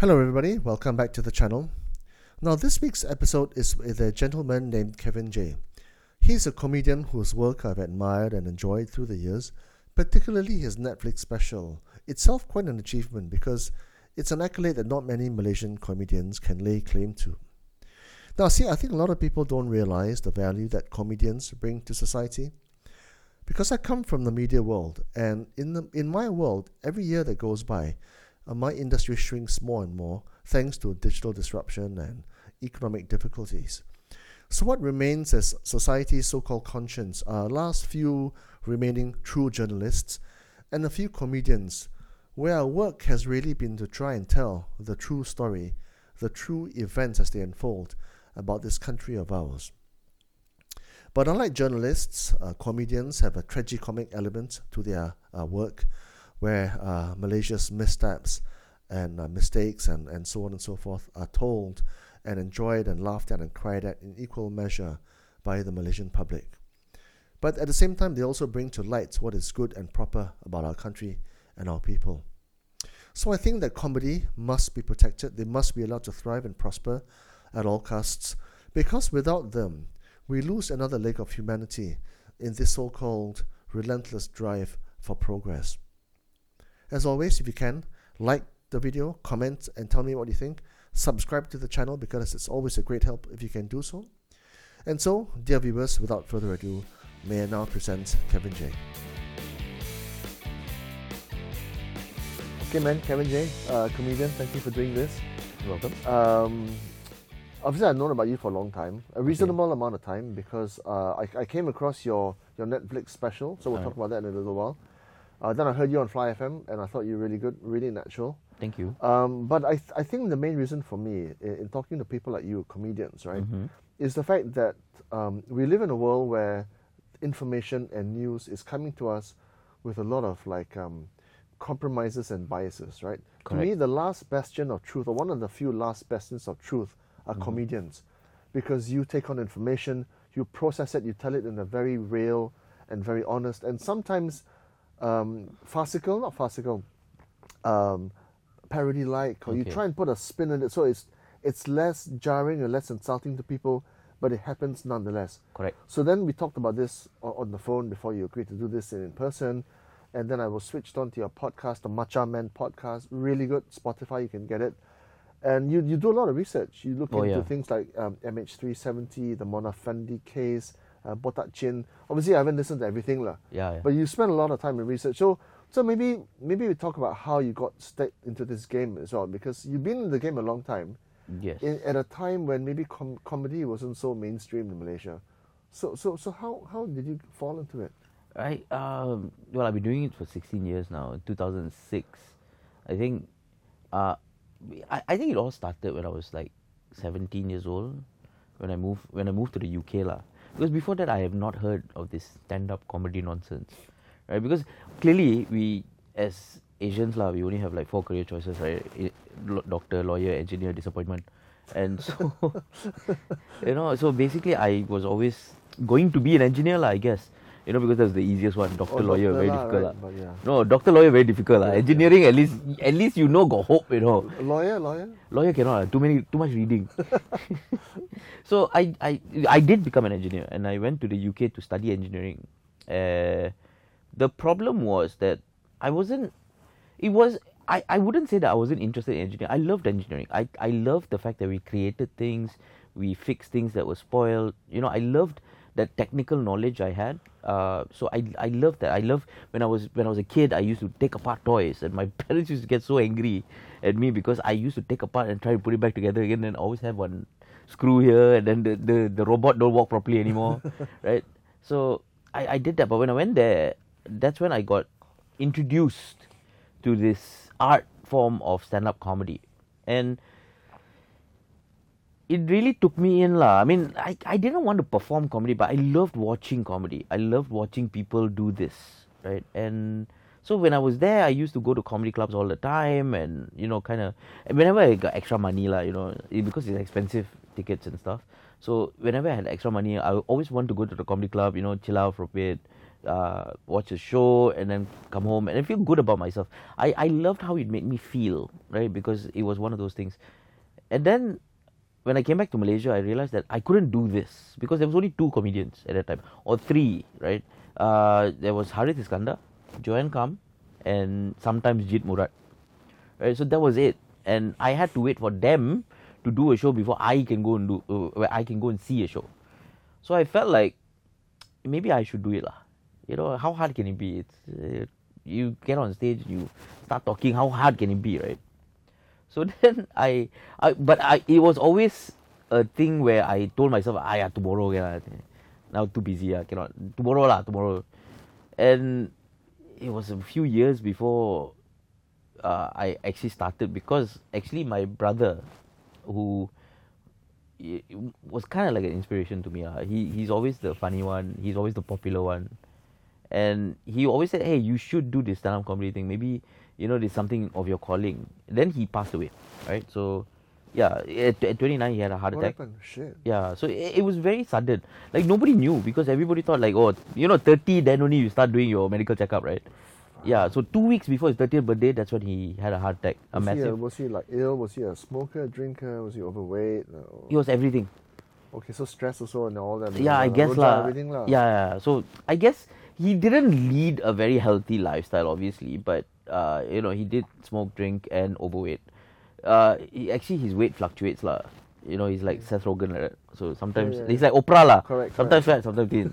Hello, everybody. Welcome back to the channel. Now, this week's episode is with a gentleman named Kavin Jay. He's a comedian whose work I've admired and enjoyed through the years, particularly his Netflix special. Itself quite an achievement because it's an accolade that not many Malaysian comedians can lay claim to. Now, see, I think a lot of people don't realize the value that comedians bring to society. Because I come from the media world, and in, the, in my world, every year that goes by, my industry shrinks more and more thanks to digital disruption and economic difficulties. So, what remains as society's so called conscience are last few remaining true journalists and a few comedians, where our work has really been to try and tell the true story, the true events as they unfold about this country of ours. But unlike journalists, uh, comedians have a tragicomic element to their uh, work where uh, Malaysia's missteps and uh, mistakes and, and so on and so forth are told and enjoyed and laughed at and cried at in equal measure by the Malaysian public. But at the same time, they also bring to light what is good and proper about our country and our people. So I think that comedy must be protected. They must be allowed to thrive and prosper at all costs, because without them, we lose another leg of humanity in this so called relentless drive for progress. As always, if you can, like the video, comment, and tell me what you think. Subscribe to the channel because it's always a great help if you can do so. And so, dear viewers, without further ado, may I now present Kavin Jay. Okay, man, Kavin Jay, uh, comedian, thank you for doing this. You're welcome. Um, obviously, I've known about you for a long time, a reasonable amount of time, because uh, I, I came across your, your Netflix special, so we'll talk about that in a little while. Uh, then I heard you on Fly FM, and I thought you were really good, really natural. Thank you. Um, but I, th- I think the main reason for me in, in, talking to people like you, comedians, right, Mm-hmm. is the fact that um, we live in a world where information and news is coming to us with a lot of like um, compromises and biases, right? To me, the last bastion of truth, or one of the few last bastions of truth, are Mm-hmm. comedians, because you take on information, you process it, you tell it in a very real and very honest, and sometimes um, farcical, not farcical, um, parody like, or you try and put a spin in it so it's it's less jarring and less insulting to people, but it happens nonetheless. Correct. So then we talked about this on the phone before you agreed to do this in person, and then I was switched on to your podcast, the Matcha Man podcast, really good. Spotify, you can get it. And you, you do a lot of research. You look Oh, into yeah. things like um, MH370, the Mona Fandey case, uh, Botak Chin. Obviously, I haven't listened to everything, lah. Yeah, yeah. But you spend a lot of time in research. So, so maybe maybe we talk about how you got stuck into this game as well, because you've been in the game a long time, yes. in, at a time when maybe com- comedy wasn't so mainstream in Malaysia. So, so, so how, how did you fall into it? I um well I've been doing it for 16 years now. In 2006, I think. Uh, I, I think it all started when I was like 17 years old, when I moved when I moved to the UK lah. Because before that I have not heard of this stand-up comedy nonsense, right? Because clearly we as Asians lah, we only have like four career choices, right? Doctor, lawyer, engineer, disappointment, and so you know. So basically, I was always going to be an engineer lah, I guess. You know, because that's the easiest one. Doctor, Or lawyer, doctor very lah, difficult right? But yeah. No, doctor, lawyer, very difficult lah. Engineering, at least, at least you know got hope. You know, Lawyer, lawyer. lawyer cannot. lah, Too many, too much reading. so I, I, I did become an engineer, and I went to the UK to study engineering. Uh, the problem was that I wasn't. It was. I, I wouldn't say that I wasn't interested in engineering. I loved engineering. I, I loved the fact that we created things, we fixed things that were spoiled. You know, I loved that technical knowledge I had. Uh, so I I loved that. I love when I was when I was a kid. I used to take apart toys, and my parents used to get so angry at me because I used to take apart and try to put it back together again, and always have one screw here, and then the the, the robot don't walk properly anymore, right? So I, I did that, but when I went there, that's when I got introduced to this art form of stand-up comedy, and it really took me in lah. I mean, I, I didn't want to perform comedy, but I loved watching comedy. I loved watching people do this, right? And so when I was there, I used to go to comedy clubs all the time, and you know, kind of whenever I got extra money, lah, you know, it, because it's expensive tickets and stuff. So whenever I had extra money, I always want to go to the comedy club, you know, chill out for a bit, uh, watch a show, and then come home and I feel good about myself. I I loved how it made me feel, right? Because it was one of those things. And then when I came back to Malaysia, I realized that I couldn't do this because there was only two comedians at that time, or three, right? Uh, there was Harith Iskandar, Joanne Kam, and sometimes Jit Murad. Right, so that was it, and I had to wait for them to do a show before I can go and do, uh, I can go and see a show. So I felt like maybe I should do it lah. You know, how hard can it be? It's uh, you get on stage, you start talking. How hard can it be, right? So then I, I but I it was always a thing where I told myself, yeah, tomorrow, yeah, now too busy, yeah, cannot tomorrow lah, tomorrow, and it was a few years before uh, I actually started because actually my brother, who was kind of like an inspiration to me. Uh. He he's always the funny one. He's always the popular one, and he always said, "Hey, you should do this stand-up comedy thing. Maybe you know there's something of your calling." Then he passed away, right? So, yeah, at, at 29 he had a heart What attack. happened? Shit. Yeah, so it, it was very sudden. Like nobody knew because everybody thought like, oh, you know, 30 then only you start doing your medical checkup, right? Yeah, so two weeks before his 30th birthday, that's when he had a heart attack, a Was he, a, massive. was he like ill? Was he a smoker, drinker? Was he overweight? No. He was everything. Okay, so stress also and all that. Yeah, I guess lah. Everything lah. Yeah, yeah. So I guess he didn't lead a very healthy lifestyle, obviously, but uh, you know, he did smoke, drink, and overweight. Uh, he, actually, his weight fluctuates lah. You know, he's like Seth Rogen like that. So sometimes yeah, he's like Oprah lah. Correct, Sometimes fat, sometimes thin.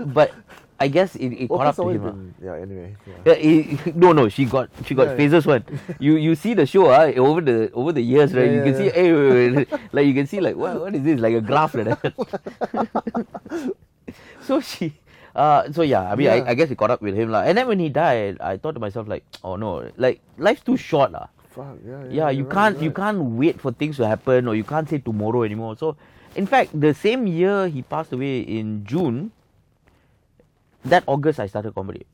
but I guess it, it caught up to him. been, yeah. Anyway. Yeah. Yeah, he, no, no, she got she got Yeah, yeah. phases one. You you see the show ah over the over the years, right? Yeah, you yeah, can see, hey, wait, wait, wait, like you can see, like what what is this? Like a graph, like that. so she, uh, so yeah, I mean, Yeah. I, I guess it caught up with him lah. And then when he died, I thought to myself like, oh no, like life's too short lah. Fuck. Yeah. Yeah. Yeah, you right, can't you're you can't wait for things to happen, or you can't say tomorrow anymore. So, in fact, the same year he passed away in June. That August, I started comedy,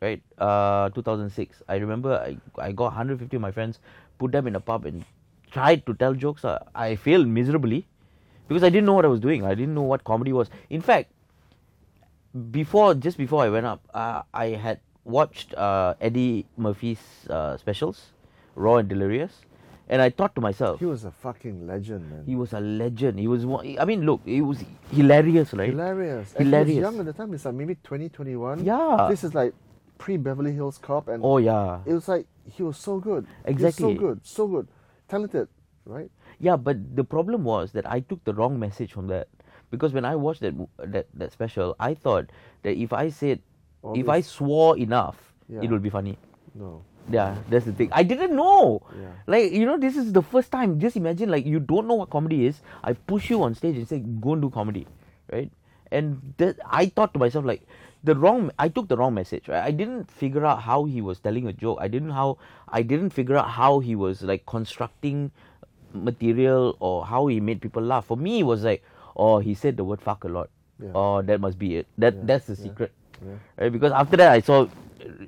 right? Uh, 2006. I remember I I got 150 of my friends, put them in a pub and tried to tell jokes. Uh, I failed miserably because I didn't know what I was doing. I didn't know what comedy was. In fact, before just before I went up, uh, I had watched uh, Eddie Murphy's uh, specials, Raw and Delirious, and I thought to myself, He was a fucking legend, man. he was a legend. He was one. I mean, look, he was hilarious, right? hilarious. And Hilarious. He was young at the time. It's like maybe 20, 21. Yeah. This is like pre Beverly Hills Cop, and Oh yeah, it was like he was so good. Exactly. so good, so good, talented, right? yeah. But the problem was that I took the wrong message from that because when I watched that that that special, I thought that if I said, All if I swore enough, Yeah. it would be funny. No. Yeah, that's the thing. I didn't know. Yeah. Like, you know, this is the first time. Just imagine, like, you don't know what comedy is. I push you on stage and say, go and do comedy, right? And that, I thought to myself, like, the wrong. I took the wrong message. Right? I didn't figure out how he was telling a joke. I didn't how. I didn't figure out how he was like constructing material or how he made people laugh. For me, it was like, oh, he said the word fuck a lot. Yeah. Oh, that must be it. That Yeah, that's the secret yeah. right? Because after that, I saw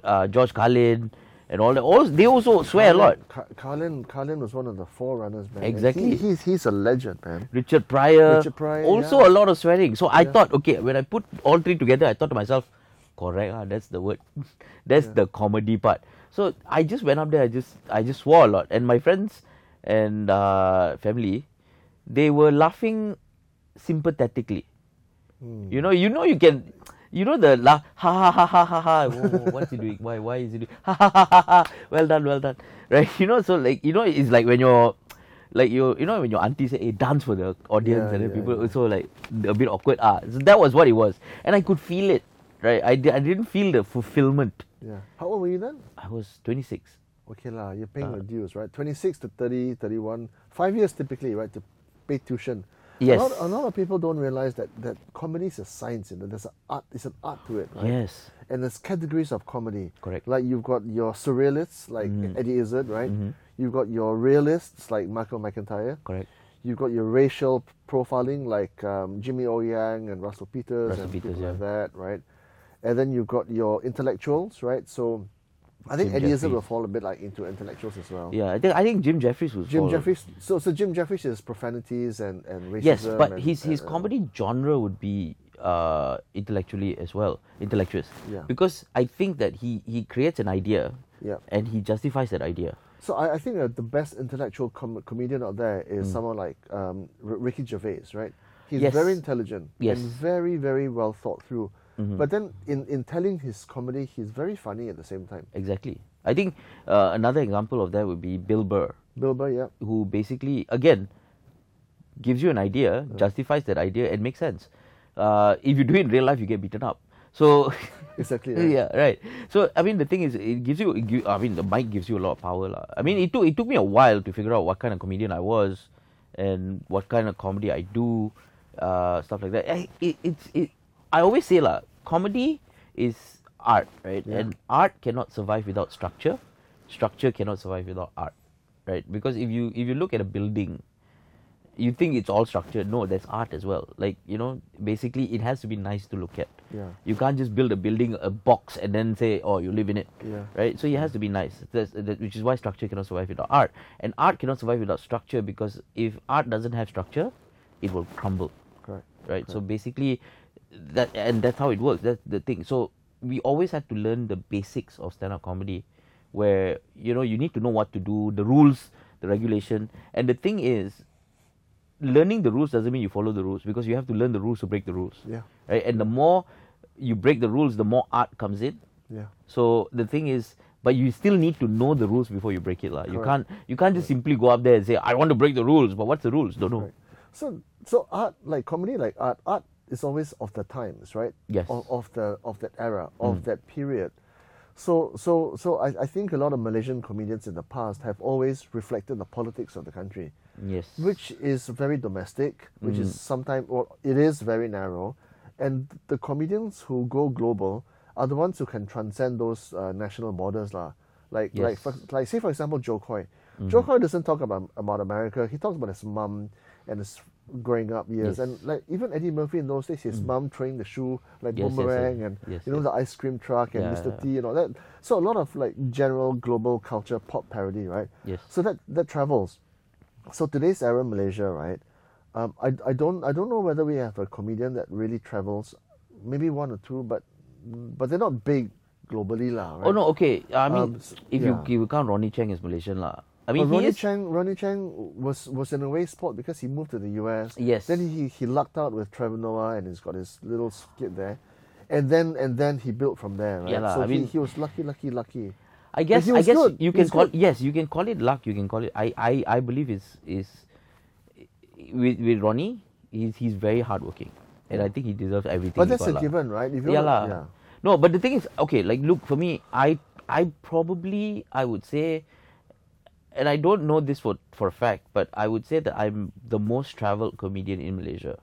uh, George Carlin and all that. All they also swear a lot. Car- Carlin, Carlin was one of the forerunners, man. Exactly. He, he's he's a legend, man. Richard Pryor, Richard Pryor, also a lot of swearing. So I thought, okay, when I put all three together, I thought to myself, correct, ah, that's the word, that's the comedy part. So I just went up there, I just I just swore a lot, and my friends and uh, family, they were laughing sympathetically. Hmm. You know, you know, you can, you know, the la ha ha ha ha ha ha. Whoa, what's he doing? Why, why is he doing? Ha ha ha ha ha. Well done, well done. Right? You know, so like, you know, it's like when you're, like you, you know, when your auntie say, "Hey, dance for the audience," Yeah, and then yeah, people yeah. also like a bit awkward. Ah, so that was what it was, and I could feel it. Right? I, di- I didn't feel the fulfillment. Yeah. How old were you then? I was 26. Okay lah, you're paying Uh. the dues, right? 26 to 30, 31, five years typically, right, to pay tuition. Yes. A lot, a lot of people don't realize that, that comedy is a science, you know, there's an art, it's an art to it, right? Yes. And there's categories of comedy. Correct. Like you've got your surrealists, like Mm. Eddie Izzard, right? Mhm. You've got your realists, like Michael McIntyre. Correct. You've got your racial profiling, like um, Jimmy O Yang and Russell Peters Russell and Peters, people like that, right? And then you've got your intellectuals, right? So I think Jim Eddie Izzard Jeffries. will fall a bit like into intellectuals as well. Yeah, I think I think Jim Jeffries was Jim Jeffries. So, so Jim Jeffries is profanities and and racism. Yes, but and- his his and, uh, comedy genre would be uh, intellectually as well, intellectuous. Yeah. Because I think that he he creates an idea Yeah. and he justifies that idea. So I, I think uh, the best intellectual com- comedian out there is someone like um, R- Ricky Gervais, right? He's Mm. Yes. very intelligent Yes. and very, very well thought through. Mhm. But then in, in telling his comedy, he's very funny at the same time. Exactly. I think uh, another example of that would be Bill Burr, Bill Burr, yeah. who basically again gives you an idea, justifies that idea, and makes sense. Uh, if you do it in real life, you get beaten up. So Exactly. right. yeah, right. So I mean, the thing is, it gives you. It give, I mean, the mic gives you a lot of power, lah. I mean, it took it took me a while to figure out what kind of comedian I was, and what kind of comedy I do, uh, stuff like that. I, it, it's it. I always say, lah, comedy is art, right? Yeah. And art cannot survive without structure. Structure cannot survive without art, right? Because if you if you look at a building, you think it's all structured. No, there's art as well. Like you know, basically, it has to be nice to look at. Yeah. You can't just build a building, a box, and then say, "Oh, you live in it." Yeah. Right. So it has to be nice. That's, that, which is why structure cannot survive without art, and art cannot survive without structure because if art doesn't have structure, it will crumble. Correct. Right. So basically, that and that's how it works. That's the thing. So we always had to learn the basics of stand-up comedy, where you know you need to know what to do, the rules, the regulation, and the thing is, learning the rules doesn't mean you follow the rules because you have to learn the rules to break the rules Yeah. right? And the more you break the rules, the more art comes in. Yeah. So the thing is, but you still need to know the rules before you break it, lah. You can't you can't just simply go up there and say I want to break the rules, but what's the rules? Don't know. Right. So so art like comedy like art art is always of the times, right? Yes. Of, of the of that era, of Mm. that period. So so so I, I think a lot of Malaysian comedians in the past have always reflected the politics of the country, Yes. which is very domestic, which is Mm. sometimes well, it is very narrow, and the comedians who go global are the ones who can transcend those uh, national borders, lah. Like like for, like say for example Jo Koy. Mm-hmm. Jo Koy doesn't talk about about America. He talks about his mum and his growing up years, Yes. and like even Eddie Murphy in those days, his mum throwing the shoe like Yes, yes, yes. boomerang, and you know the ice cream truck and Yeah, Mr. yeah. T and all that. So a lot of like general global culture pop parody, right? Yes. So that that travels. So today's era Malaysia, right? Um, I, I don't I don't know whether we have a comedian that really travels, maybe one or two, but but they're not big globally, lah. Right? Oh no, okay. I mean, Um, if yeah. you you count Ronnie Chieng as Malaysian, lah. I mean, Ronnie is. Chieng, Ronnie Chieng was was in a way sport because he moved to the US. Yes. Then he he lucked out with Trevor Noah and he's got his little skit there, and then and then he built from there. Right? Yeah lah, so I he, mean- he was lucky, lucky, lucky. I guess I guess good. you can call good. yes, you can call it luck. You can call it. I I I believe is is with with Ronnie, he's he's very hardworking, and I think he deserves everything. But that's a lah. given, right? If yeah, lah. yeah. No, but the thing is, okay, like look for me, I I probably I would say, and I don't know this for for a fact, but I would say that I'm the most traveled comedian in Malaysia.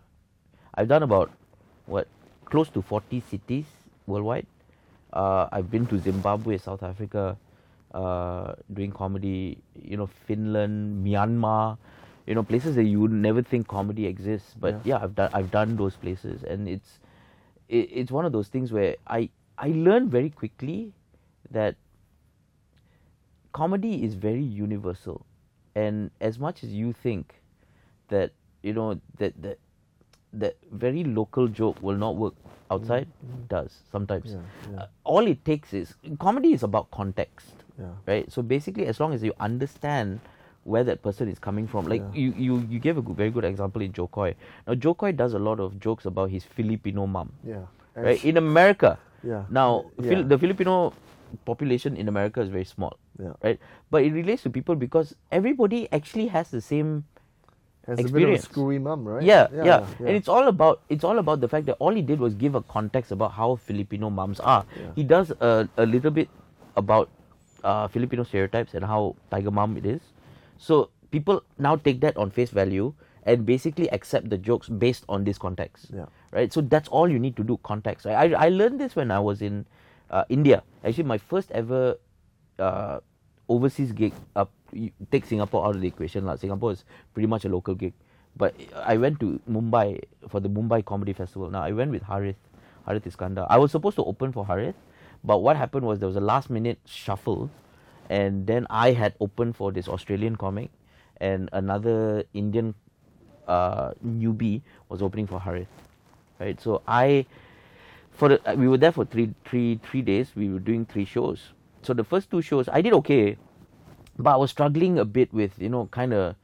I've done about what close to forty cities worldwide. Uh, I've been to Zimbabwe, South Africa, uh, doing comedy. You know, Finland, Myanmar. You know, places that you would never think comedy exists. But Yeah. yeah, I've done I've done those places, and it's it, it's one of those things where I I learned very quickly that comedy is very universal, and as much as you think that you know that that that very local joke will not work outside, does sometimes. Yeah, yeah. Uh, all it takes is comedy is about context Yeah. right? So basically, as long as you understand where that person is coming from, like you, you, you gave a good, very good example in Jo Koy. Now, Jo Koy does a lot of jokes about his Filipino mom, Yeah. Right? In America, Yeah. now. Fil- the Filipino population in America is very small, Yeah. right? But it relates to people because everybody actually has the same Has a bit of a experience. screwy mum, right? yeah, yeah, And it's all about it's all about the fact that all he did was give a context about how Filipino moms are. Yeah. He does a, a little bit about uh, Filipino stereotypes and how tiger mom it is. So people now take that on face value and basically accept the jokes based on this context. Yeah. Right. So that's all you need to do. Context. I I, I learned this when I was in uh, India. Actually, my first ever uh, overseas gig up take Singapore out of the equation lah. Singapore is pretty much a local gig, but I went to Mumbai for the Mumbai Comedy Festival. Now I went with Harith, Harith Iskandar. I was supposed to open for Harith, but what happened was there was a last minute shuffle, and then I had opened for this Australian comic, and another Indian uh, newbie was opening for Harith. right? So I, for the, uh, we were there for three, three, three days. We were doing three shows. So the first two shows, I did okay, but I was struggling a bit with you know kind of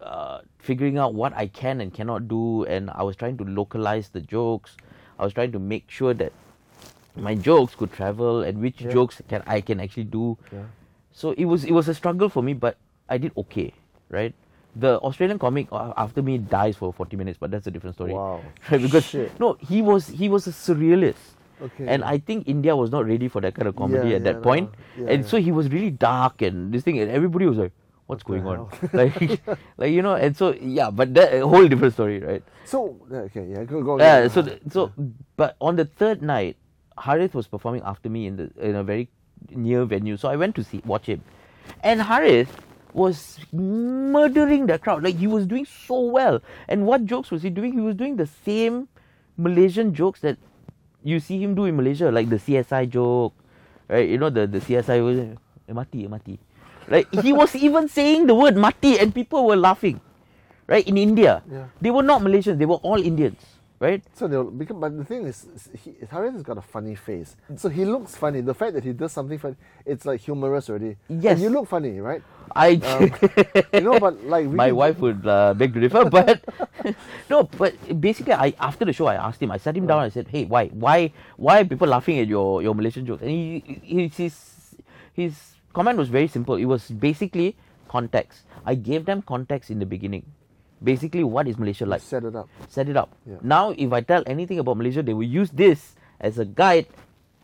uh, figuring out what I can and cannot do, and I was trying to localize the jokes. I was trying to make sure that my jokes could travel and which Yeah. jokes can I can actually do. Yeah. So it was it was a struggle for me, but I did okay, right? The Australian comic uh, after me dies for 40 minutes, but that's a different story. Wow. Right, because Shit. no, he was he was a surrealist. Okay. And I think India was not ready for that kind of comedy Yeah, at yeah, that point. Yeah, and so he was really dark and this thing and everybody was like, What's What going on? like like you know, and so yeah, but that a whole different story, right? So okay, yeah, go go. Yeah, go. so th- so but on the third night, Harith was performing after me in the in a very near venue. So I went to see watch him. And Harith was murdering the crowd. Like he was doing so well. And what jokes was he doing? He was doing the same Malaysian jokes that you see him do in Malaysia, like the CSI joke. Right? You know the, the CSI was eh, mati, eh, mati. Like he was even saying the word mati and people were laughing. Right? In India. Yeah. They were not Malaysians, they were all Indians. Right? So they'll become, but the thing is, he, Harith has got a funny face. So he looks funny. The fact that he does something funny, it's like humorous already. Yes. And you look funny, right? I Um, you know, but like my can- wife would uh, beg to differ, but no, but basically, I after the show, I asked him. I sat him down. I said, "Hey, why, why, why are people laughing at your your Malaysian jokes?" And he, he his his comment was very simple. It was basically context. I gave them context in the beginning. Basically, what is Malaysia like? set it up. Set it up. Yeah. Now, if I tell anything about Malaysia, they will use this as a guide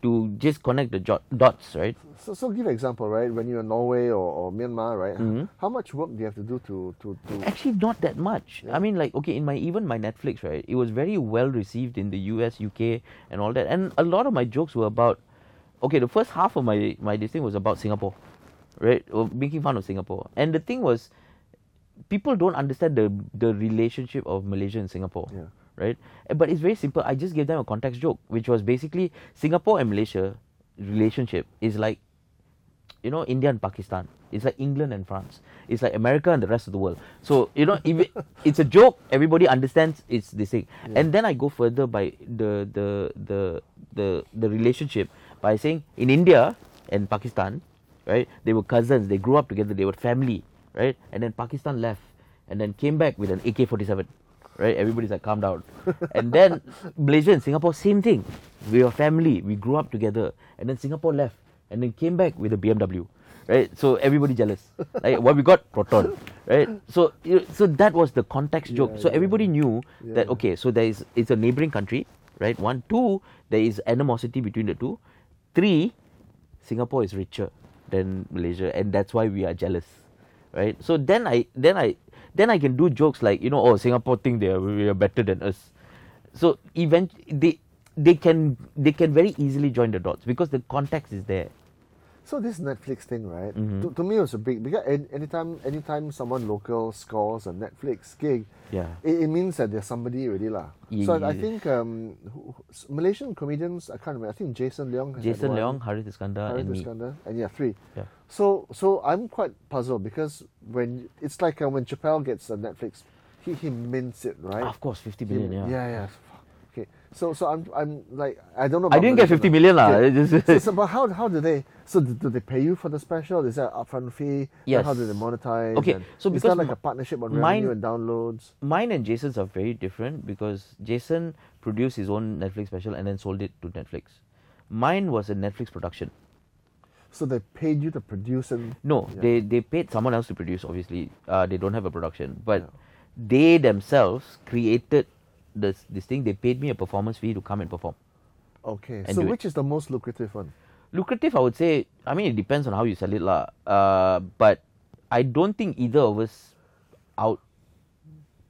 to just connect the dots, right? So, so give an example, right? When you're in Norway or, or Myanmar, right? Mhm. How much work do you have to do to to, to Actually, not that much. I mean, like, okay, in my even my Netflix, right? It was very well received in the US, UK, and all that. And a lot of my jokes were about, okay, the first half of my my this thing was about Singapore, right? Or making fun of Singapore. And the thing was, people don't understand the the relationship of Malaysia and Singapore, Yeah. right? Uh, But it's very simple. I just gave them a context joke, which was basically Singapore and Malaysia relationship is like you know, India and Pakistan. It's like England and France. It's like America and the rest of the world. So, you know, if it, it's a joke, everybody understands it's this thing. And then I go further by the, the, the, the, the relationship by saying in India and Pakistan, right, they were cousins, they grew up together, they were family, right? And then Pakistan left and then came back with an AK 47. Right, everybody's like, calm down. and then Malaysia and Singapore, same thing. We were family, we grew up together. And then Singapore left and then came back with a BMW, right? So everybody jealous. like what we got, Proton, right? So so that was the context joke. Yeah, so yeah. everybody knew that okay, so there is it's a neighboring country, right? One, two, there is animosity between the two. Three, Singapore is richer than Malaysia, and that's why we are jealous, right? So then I then I then I can do jokes like you know, oh Singapore think they are we are better than us. So event they they can they can very easily join the dots because the context is there. So this Netflix thing, right? Mhm. To, to me, it was a big because an- anytime anytime someone local scores a Netflix gig, Yeah. it, it means that there's somebody already lah. So I, I think um, who- Malaysian comedians, I can't remember. I think Jason Leong. Jason Leong, Harith Iskandar, Harith and. Iskandar, and yeah, three. Yeah. So so I'm quite puzzled because when it's like uh, when Chappelle gets a Netflix, he he mints it right. Of course, 50 He- Yeah. yeah, yeah. So so I'm I'm like I don't know. I didn't get fifty million 50 now. lah. Just- so, so, but how how do they? So do, do they pay you for the special? Is that upfront fee? And How do they monetize? Okay, so is there because like a partnership on mine- revenue and downloads? Mine and Jason's are very different because Jason produced his own Netflix special and then sold it to Netflix. Mine was a Netflix production. So they paid you to produce and No, Yeah. they they paid someone else to produce. Obviously, uh, they don't have a production, but Yeah. they themselves created this this thing. They paid me a performance fee to come and perform. okay. And So which is the most lucrative one? Lucrative, I would say. I mean, it depends on how you sell it, lah. Uh, but I don't think either of us out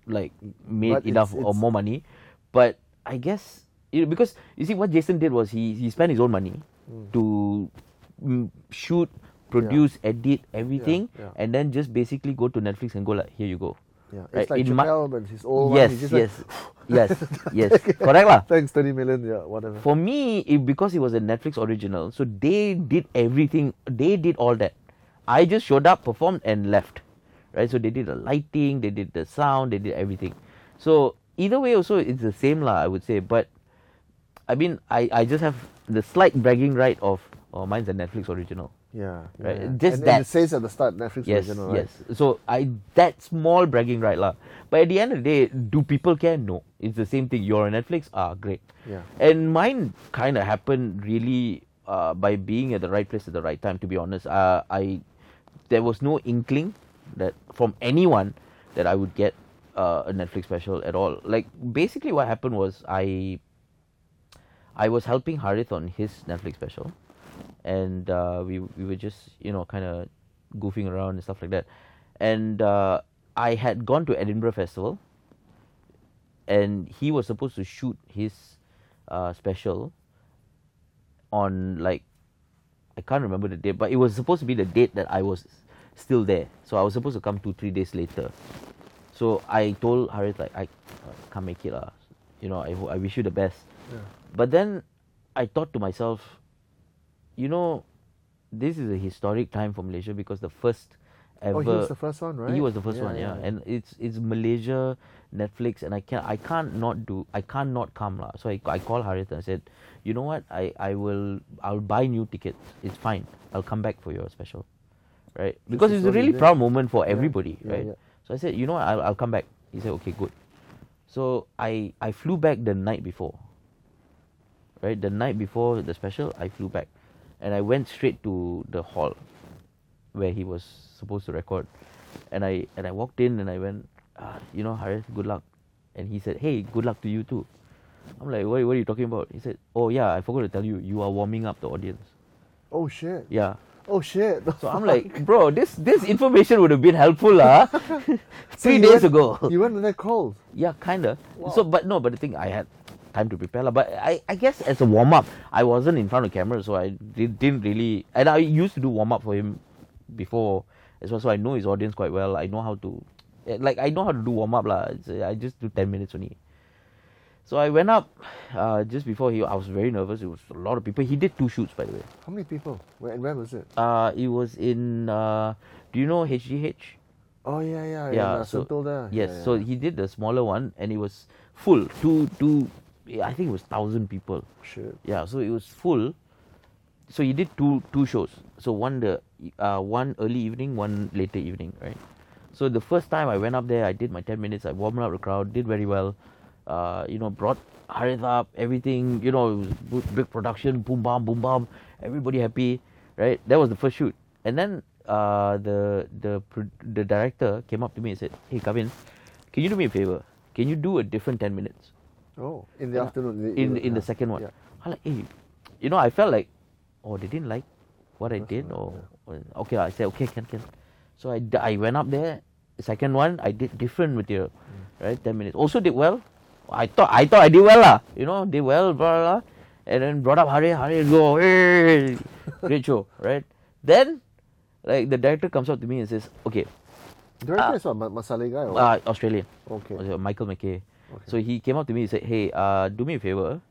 like made But enough it's- or more money. But I guess you know, because you see what Jason did was he he spent his own money Hmm. to mm, shoot, produce, edit everything, yeah. and then just basically go to Netflix and go like, here you go. Yeah, Right, it's like in Chappelle, but his old yes, one. He's yes, like, yes, yes, correct lah. Thanks, thirty million. Yeah, whatever. For me, it, because it was a Netflix original, so they did everything. They did all that. I just showed up, performed, and left. Right. So they did the lighting, they did the sound, they did everything. So either way also it's the same lah. I would say, but I mean, I I just have the slight bragging right of oh mine's a Netflix original. Yeah, Right, yeah. just and, that. and it says at the start Netflix Yes, original, right? yes. So I that small bragging right lah. But at the end of the day, do people care? No. It's the same thing. You're on Netflix. Ah, great. Yeah. And mine kind of happened really uh, by being at the right place at the right time. To be honest, uh, I there was no inkling that from anyone that I would get uh, a Netflix special at all. Like basically, what happened was I I was helping Harith on his Netflix special, and uh, we we were just you know kind of goofing around and stuff like that, and uh, I had gone to Edinburgh Festival, and he was supposed to shoot his uh, special on like I can't remember the date, but it was supposed to be the date that I was still there. So I was supposed to come two three days later. So I told Harith like I uh, can't make it lah. You know I I wish you the best. Yeah. But then I thought to myself, you know, this is a historic time for Malaysia because the first ever Oh, he was the first one, right? he was the first one, yeah. And it's it's Malaysia, Netflix, and I can't I can't not do I can't not come lah. So I I called Harith and I said, you know what, I I will I'll buy new tickets. It's fine. I'll come back for your special, right? Because it's a really proud moment for Yeah, everybody, yeah, right? yeah. So I said, you know what, I'll I'll come back. He said, okay, good. So I I flew back the night before. Right, the night before the special, I flew back, and I went straight to the hall where he was supposed to record, and I and I walked in and I went, ah, you know, Harith, good luck, and he said, hey, good luck to you too. I'm like, what, what are you talking about? He said, oh yeah, I forgot to tell you, you are warming up the audience. Oh shit. Yeah. Oh shit. So I'm like, bro, this this information would have been helpful, lah. Three you days went- ago. You went in there cold. Yeah, kinda. Wow. So, but no, but the thing I had time to prepare. But I, I guess as a warm up, I wasn't in front of camera, so I did, didn't really. And I used to do warm up for him before as well, so I know his audience quite well. I know how to, eh, like, I know how to do warm up, lah. Uh, I just do ten minutes only. So I went up uh, just before he. I was very nervous. It was a lot of people. He did two shoots, by the way. How many people? Where and where was it? Uh, it was in. Uh, do you know HGH? Oh yeah, yeah, Yeah, yeah. so- there. Yes, Yeah, so he did the smaller one and it was full. Two, two, yeah, I think it was thousand people. shit. Yeah, so it was full. So he did two two shows. So one the uh, one early evening, one later evening, right? So the first time I went up there, I did my ten minutes. I warmed up the crowd, did very well. Uh, you know, brought Harith up, everything. You know, it was big production, boom bam, boom bam. Everybody happy, right? That was the first shoot, and then uh, the the the director came up to me and said, "Hey, Kavin, can you do me a favor? Can you do a different ten minutes?" Oh, in the Yeah. afternoon. in in the yeah. second one. Yeah. I like, hey, you know, I felt like, oh, they didn't like what I did, or, or okay, I said okay, can can. So I, I went up there. The second one, I did different material, Mm. right? Ten minutes. Also did well. I thought I thought I did well lah. You know, did well, blah, blah, blah. and then brought up Hari, Hari go, hey, great show, right? Then, like the director comes up to me and says, okay, Director Ah. is what? Ma- Masale guy or? uh, Australian. okay. Michael McKay. Okay. So he came up to me and said, "Hey, uh, do me a favor."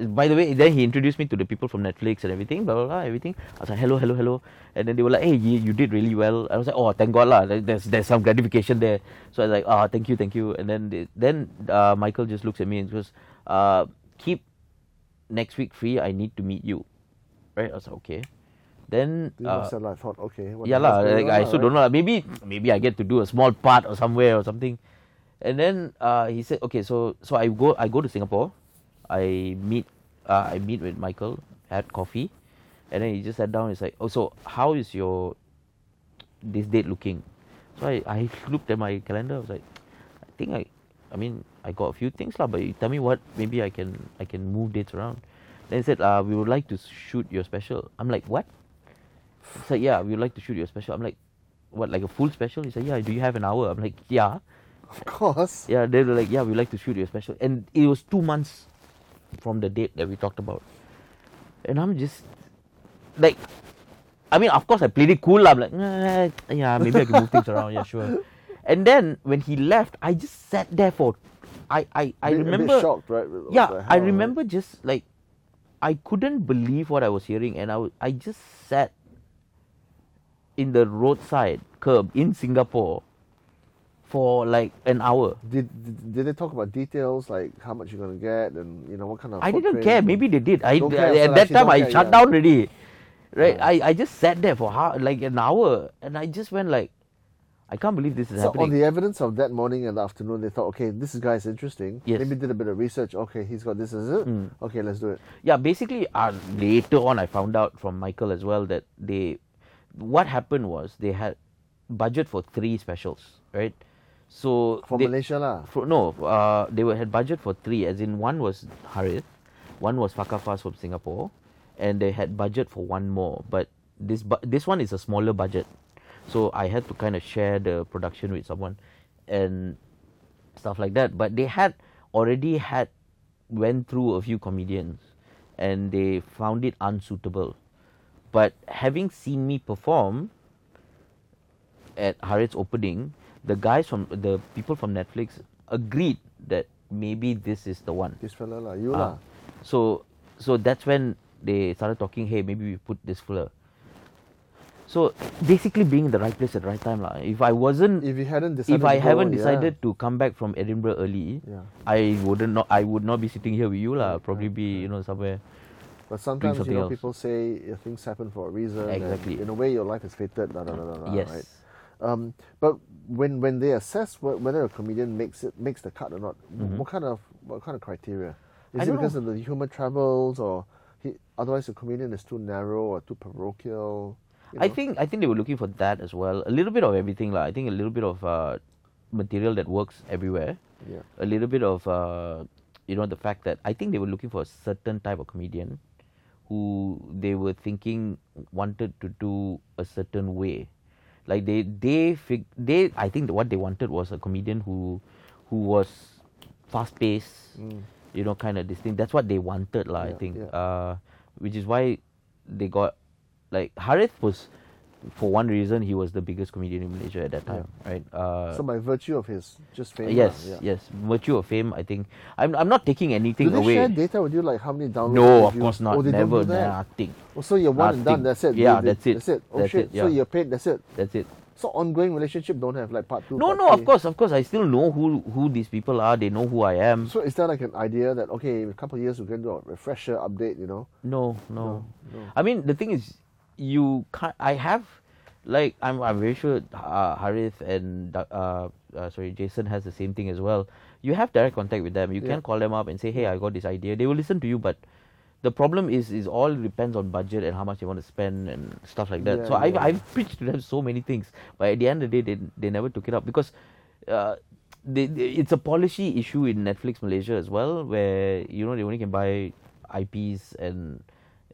By the way, then he introduced me to the people from Netflix and everything, blah blah blah, everything. I was like, "Hello, hello, hello," and then they were like, "Hey, you, you did really well." I was like, "Oh, thank God lah. There's there's some gratification there." So I was like, "Ah, thank you, thank you." And then they, then uh, Michael just looks at me and goes, uh, "Keep next week free. I need to meet you." Right? I was like, "Okay." Then uh, have thought, okay. Yeah lah. Like I still also don't know. Maybe maybe I get to do a small part or somewhere or something. And then uh, he said, okay, so so I go I go to Singapore, I meet uh, I meet with Michael, had coffee, and then he just sat down. He's like, oh, so how is your this date looking? So I, I looked at my calendar. I was like, I think I, I mean, I got a few things lah. But you tell me what maybe I can I can move dates around. Then he said, uh, we would like to shoot your special. I'm like, what? He said, yeah, we would like to shoot your special. I'm like, what, like a full special? He said, yeah. Do you have an hour? I'm like, yeah. Of course. Yeah, they were like, yeah, we'd like to shoot your special. And it was two months from the date that we talked about. And I'm just like, I mean, of course, I played it cool. I'm like, "Eh, yeah, maybe I can move things around. Yeah, sure. And then when he left, I just sat there for, I, I, I Bit- remember, shocked, right? Yeah, I remember just like, I couldn't believe what I was hearing, and I I just sat in the roadside curb in Singapore for like an hour. Did, did did they talk about details like how much you're gonna get and you know what kind of? I didn't care. Maybe they did. I Don't care, at that time I care, shut yeah. down already. Right? Yeah. I, I just sat there for how, like an hour and I just went like I can't believe this is So happening. on the evidence of that morning and afternoon, they thought, okay, this guy is interesting. Yes. Maybe did a bit of research. Okay, he's got this, is it? Mm. Okay, let's do it. yeah, basically uh, later on I found out from Michael as well that they what happened was they had budget for three specials, right? So For they, Malaysia lah. For, no, uh, they were had budget for three. As in, one was Harith, one was Fakkah Fuzz from Singapore, and they had budget for one more. But this bu- this one is a smaller budget, so I had to kind of share the production with someone, and stuff like that. But they had already had went through a few comedians, and they found it unsuitable. But having seen me perform at Harith's opening, the guys from the people from Netflix agreed that maybe this is the one. This fella lah, you Ah. lah. So so that's when they started talking. Hey, maybe we put this filler. So basically, being in the right place at the right time, lah. If I wasn't, If you hadn't decided, if I to haven't yeah. decided to come back from Edinburgh early, yeah. I wouldn't not. I would not be sitting here with you, lah. Probably be you know somewhere. But sometimes you know else. people say things happen for a reason. and Exactly. In a way, your life is fated. Da, da, da, da, da, yes. Right. Um, but when when they assess wh- whether a comedian makes it makes the cut or not, Mhm. what kind of what kind of criteria? Is I it because know. of the human travels, or he, otherwise the comedian is too narrow or too parochial? you I think I think they were looking for that as well. A little bit of everything, lah. I think a little bit of uh, material that works everywhere. Yeah. a little bit of uh, you know the fact that I think they were looking for a certain type of comedian who they were thinking wanted to do a certain way like they they fig- they I think what they wanted was a comedian who who was fast paced Mm. you know kind of this thing that's what they wanted lah I think yeah. uh, which is why they got like Harith was for one reason he was the biggest comedian in Malaysia at that time right uh, so by virtue of his just fame. yes, yeah. yes. Virtue of fame, I think. I'm, I'm not taking anything Do they away. share data with you, like how many downloads? no, of views? course not. Oh, they Never, don't do that. nothing. Oh, so you're one and done. That's it. Yeah, They- that's it. That's it. Oh That's shit. it, So you're paid. That's it. That's it. So ongoing relationship don't have like part two. No, part no, of course, of course. I still know who who these people are. They know who I am. So is there like an idea that okay, in a couple of years we're going to do a refresher update? You know? No, no. no. I mean, the thing is, you can't. I have, like, I'm I'm very sure uh, Harith and uh, uh, sorry Jason has the same thing as well. You have direct contact with them. You Yeah. can call them up and say, hey, I got this idea. They will listen to you, but. The problem is, is all depends on budget and how much they want to spend and stuff like that. Yeah, so I've, yeah. I've preached to them so many things, but at the end of the day, they they never took it up because uh, they, they, it's a policy issue in Netflix Malaysia as well, where you know they only can buy IPs and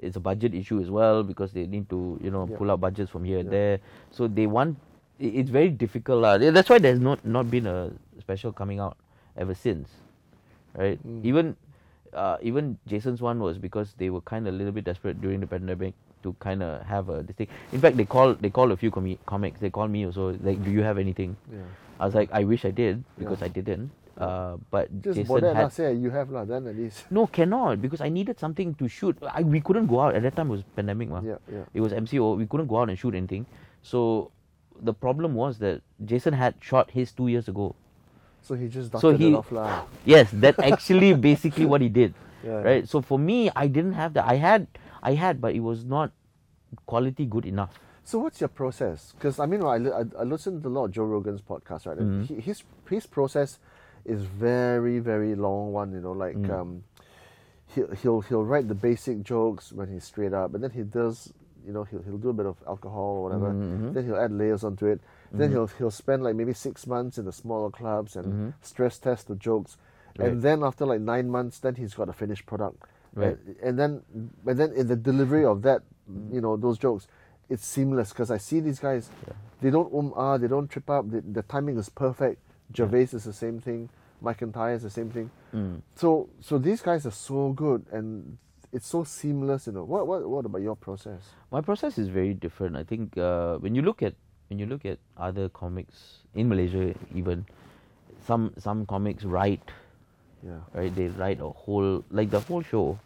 it's a budget issue as well because they need to you know Yeah. pull out budgets from here and Yeah. there. So they want it's very difficult lah. That's why there's not not been a special coming out ever since, right? Mm. Even uh, even Jason's one was because they were kind of a little bit desperate during the pandemic to kind of have a this thing. In fact, they called they called a few comi- comics. They called me also like, do you have anything? Yeah. I was like, I wish I did because. I didn't. Uh, but Just Jason bother had say you have lah. Then at least. no cannot because I needed something to shoot. I, we couldn't go out at that time. It was pandemic, ma. Yeah, yeah. It was MCO. We couldn't go out and shoot anything. So the problem was that Jason had shot his two years ago. So he just So he- it off lah. Yes, that actually basically what he did. Yeah. Right. So for me, I didn't have that. I had, I had, but it was not quality good enough. So what's your process? Because I mean, I, I, I listen to a lot of Joe Rogan's podcast, right? Mhm. he, his his process is very very long one. You know, like Mm. um, he'll he'll he'll write the basic jokes when he's straight up, and then he does. You know, he'll, he'll do a bit of alcohol or whatever. Mhm. Then he'll add layers onto it. Then Mhm. he'll he'll spend like maybe six months in the smaller clubs and Mhm. stress test the jokes. Right. And then after like nine months, then he's got a finished product. Right. And, and then and then in the delivery of that, you know, those jokes, it's seamless because I see these guys. Yeah. They don't um ah, they don't trip up. The, the timing is perfect. Gervais is the same thing. McIntyre is the same thing. Mm. So so these guys are so good and it's so seamless. You know what what what about your process? My process is very different. I think uh, when you look at when you look at other comics in Malaysia, even some some comics write Yeah. right. They write a whole like the whole show.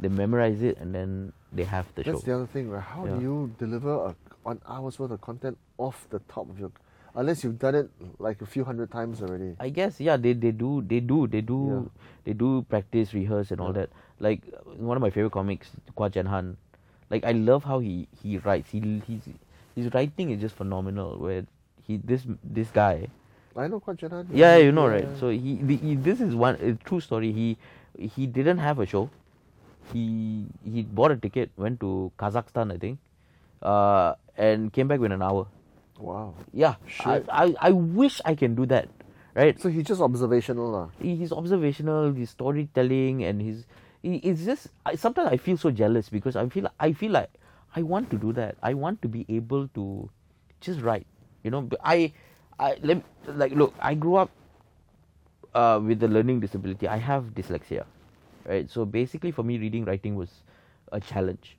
They memorize it and then they have the That's show. That's the other thing, right? How Yeah. do you deliver a, an hour's worth of content off the top of your? Unless you've done it like a few hundred times already. I guess yeah, they, they do they do they do they do practice, rehearse, and all Yeah. that. Like one of my favorite comics, Kuah Jenhan. Like I love how he he writes. He he's his writing is just phenomenal. Where he this this guy. I know quite Jenhan. Yeah, you know right. So he, the, he this is one a true story. He he didn't have a show. He he bought a ticket, went to Kazakhstan, I think, uh, and came back within an hour. Wow. Yeah, I. I I wish I can do that. Right. So he's just observational. lah. he- he's observational, his storytelling, and he's he, it's just I, sometimes I feel so jealous because I feel I feel like I want to do that. I want to be able to just write. You know, but I I let like look. I grew up uh, with a learning disability. I have dyslexia, right? So basically, for me, reading writing was a challenge.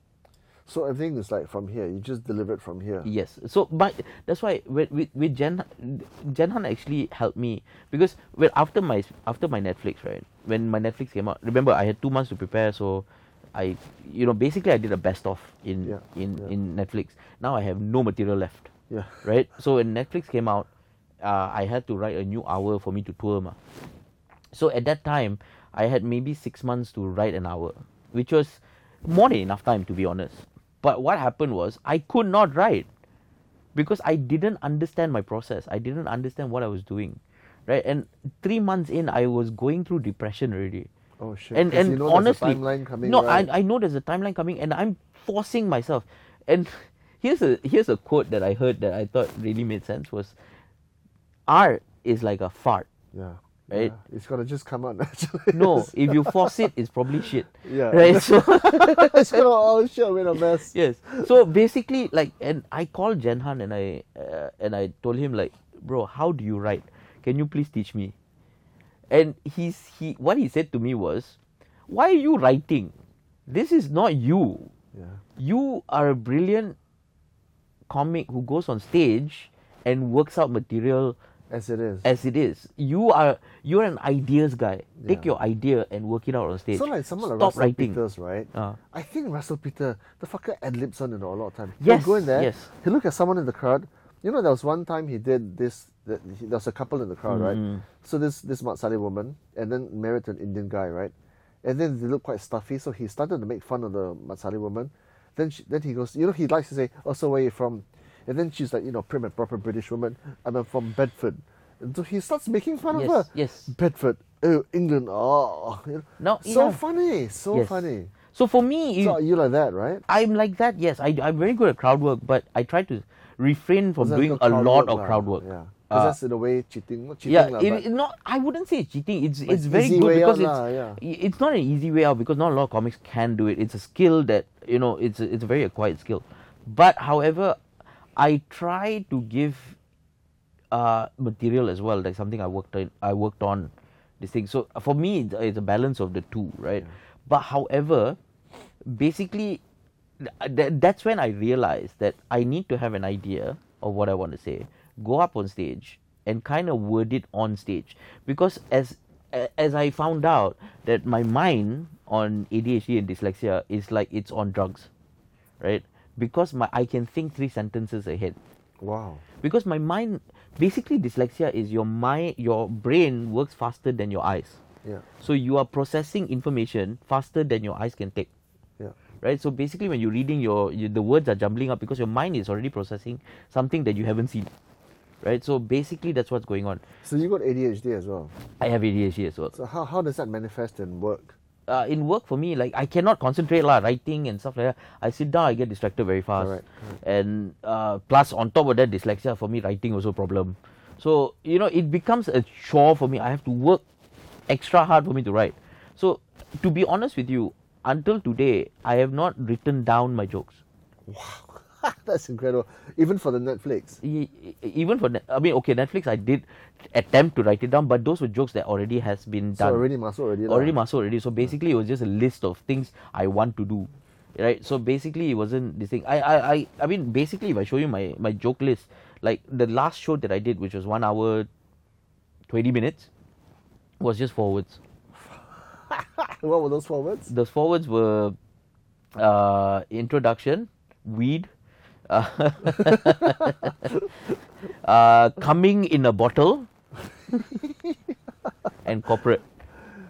So everything is like from here. You just deliver it from here. Yes. So, but that's why with with, with Jen, Jenhan actually helped me because well after my after my Netflix right when my Netflix came out remember I had two months to prepare so I you know basically I did a best of in Yeah, in yeah. in Netflix now I have no material left Yeah. right so when Netflix came out uh, I had to write a new hour for me to tour ma. so at that time I had maybe six months to write an hour which was more than enough time to be honest but what happened was I could not write because I didn't understand my process. I didn't understand what I was doing, right? And three months in, I was going through depression already. Oh shit. And and you know honestly, there's a timeline coming. no, right? I I know there's a timeline coming, and I'm forcing myself. And here's a here's a quote that I heard that I thought really made sense was, art is like a fart. Yeah. Right? Yeah. It's gonna just come out naturally. No, if you force it, it's probably shit. Yeah. Right. So it's gonna shit, made a mess. yes. So basically, like, and I called Jenhan and I uh, and I told him like, bro, how do you write? Can you please teach me? And he's he what he said to me was, why are you writing? This is not you. Yeah. You are a brilliant comic who goes on stage and works out material As it is. as it is. You are you're an ideas guy. Take Yeah. your idea and work it out on stage. so like someone like Russell writing. Peters, right? Uh. I think Russell Peter, the fucker ad libs on it a lot of time. Yes, He'll go in there. yes. He look at someone in the crowd. You know, there was one time he did this. That there was a couple in the crowd, right? Mm. So this this Mat Salleh woman, and then married to an Indian guy, right? And then they look quite stuffy, so he started to make fun of the Mat Salleh woman. Then she, then he goes, you know, he likes to say, "Oh, so where you from?" And then she's like, you know, prim and proper British woman. I'm from Bedford. And so he starts making fun Yes, of her. yes. Bedford, oh, England, oh, you know. No, so yeah. funny, so Yes. funny. So for me, So you like that, right? I'm like that. Yes, I, I'm very good at crowd work, but I try to refrain from doing a lot work of crowd work. Yeah, Uh, because that's in a way cheating. Not cheating, yeah, lah, it, not. I wouldn't say it's cheating. It's it's very good because it's lah, yeah. it's not an easy way out because not a lot of comics can do it. It's a skill that you know. It's a, it's a very acquired skill. But however, I try to give uh, material as well. Like something I worked on. I worked on this thing. So for me, it's, a balance of the two, right? But however, basically, th- that's when I realized that I need to have an idea of what I want to say, go up on stage, and kind of word it on stage. Because as as I found out that my mind on ADHD and dyslexia is like it's on drugs, right? Because my I can think three sentences ahead. Wow. because my mind basically dyslexia is your mind your brain works faster than your eyes. Yeah, so you are processing information faster than your eyes can take. Yeah. right? So basically when you're reading your you, the words are jumbling up because your mind is already processing something that you haven't seen. Right? So basically that's what's going on. So you got ADHD as well. i have adhd as well. So how how does that manifest in work? Uh, in work for me like i cannot concentrate lah writing and stuff like that. I sit down i get distracted very fast. Correct, correct. and uh, plus on top of that dyslexia for me writing also a problem. So you know it becomes a chore for me. I have to work extra hard for me to write. So to be honest with you until today i have not written down my jokes That's incredible. Even for the Netflix. Even for i mean okay netflix i did attempt to write it down but those were jokes that already has been So done already muscle already. already muscle already. So basically, it was just a list of things I want to do, right? So basically, it wasn't this thing. I I I, I mean, basically, if I show you my my joke list, like the last show that I did, which was one hour, twenty minutes, was just forwards. what were those forwards? Those forwards were uh, introduction, weed, Uh, uh, coming in a bottle and corporate.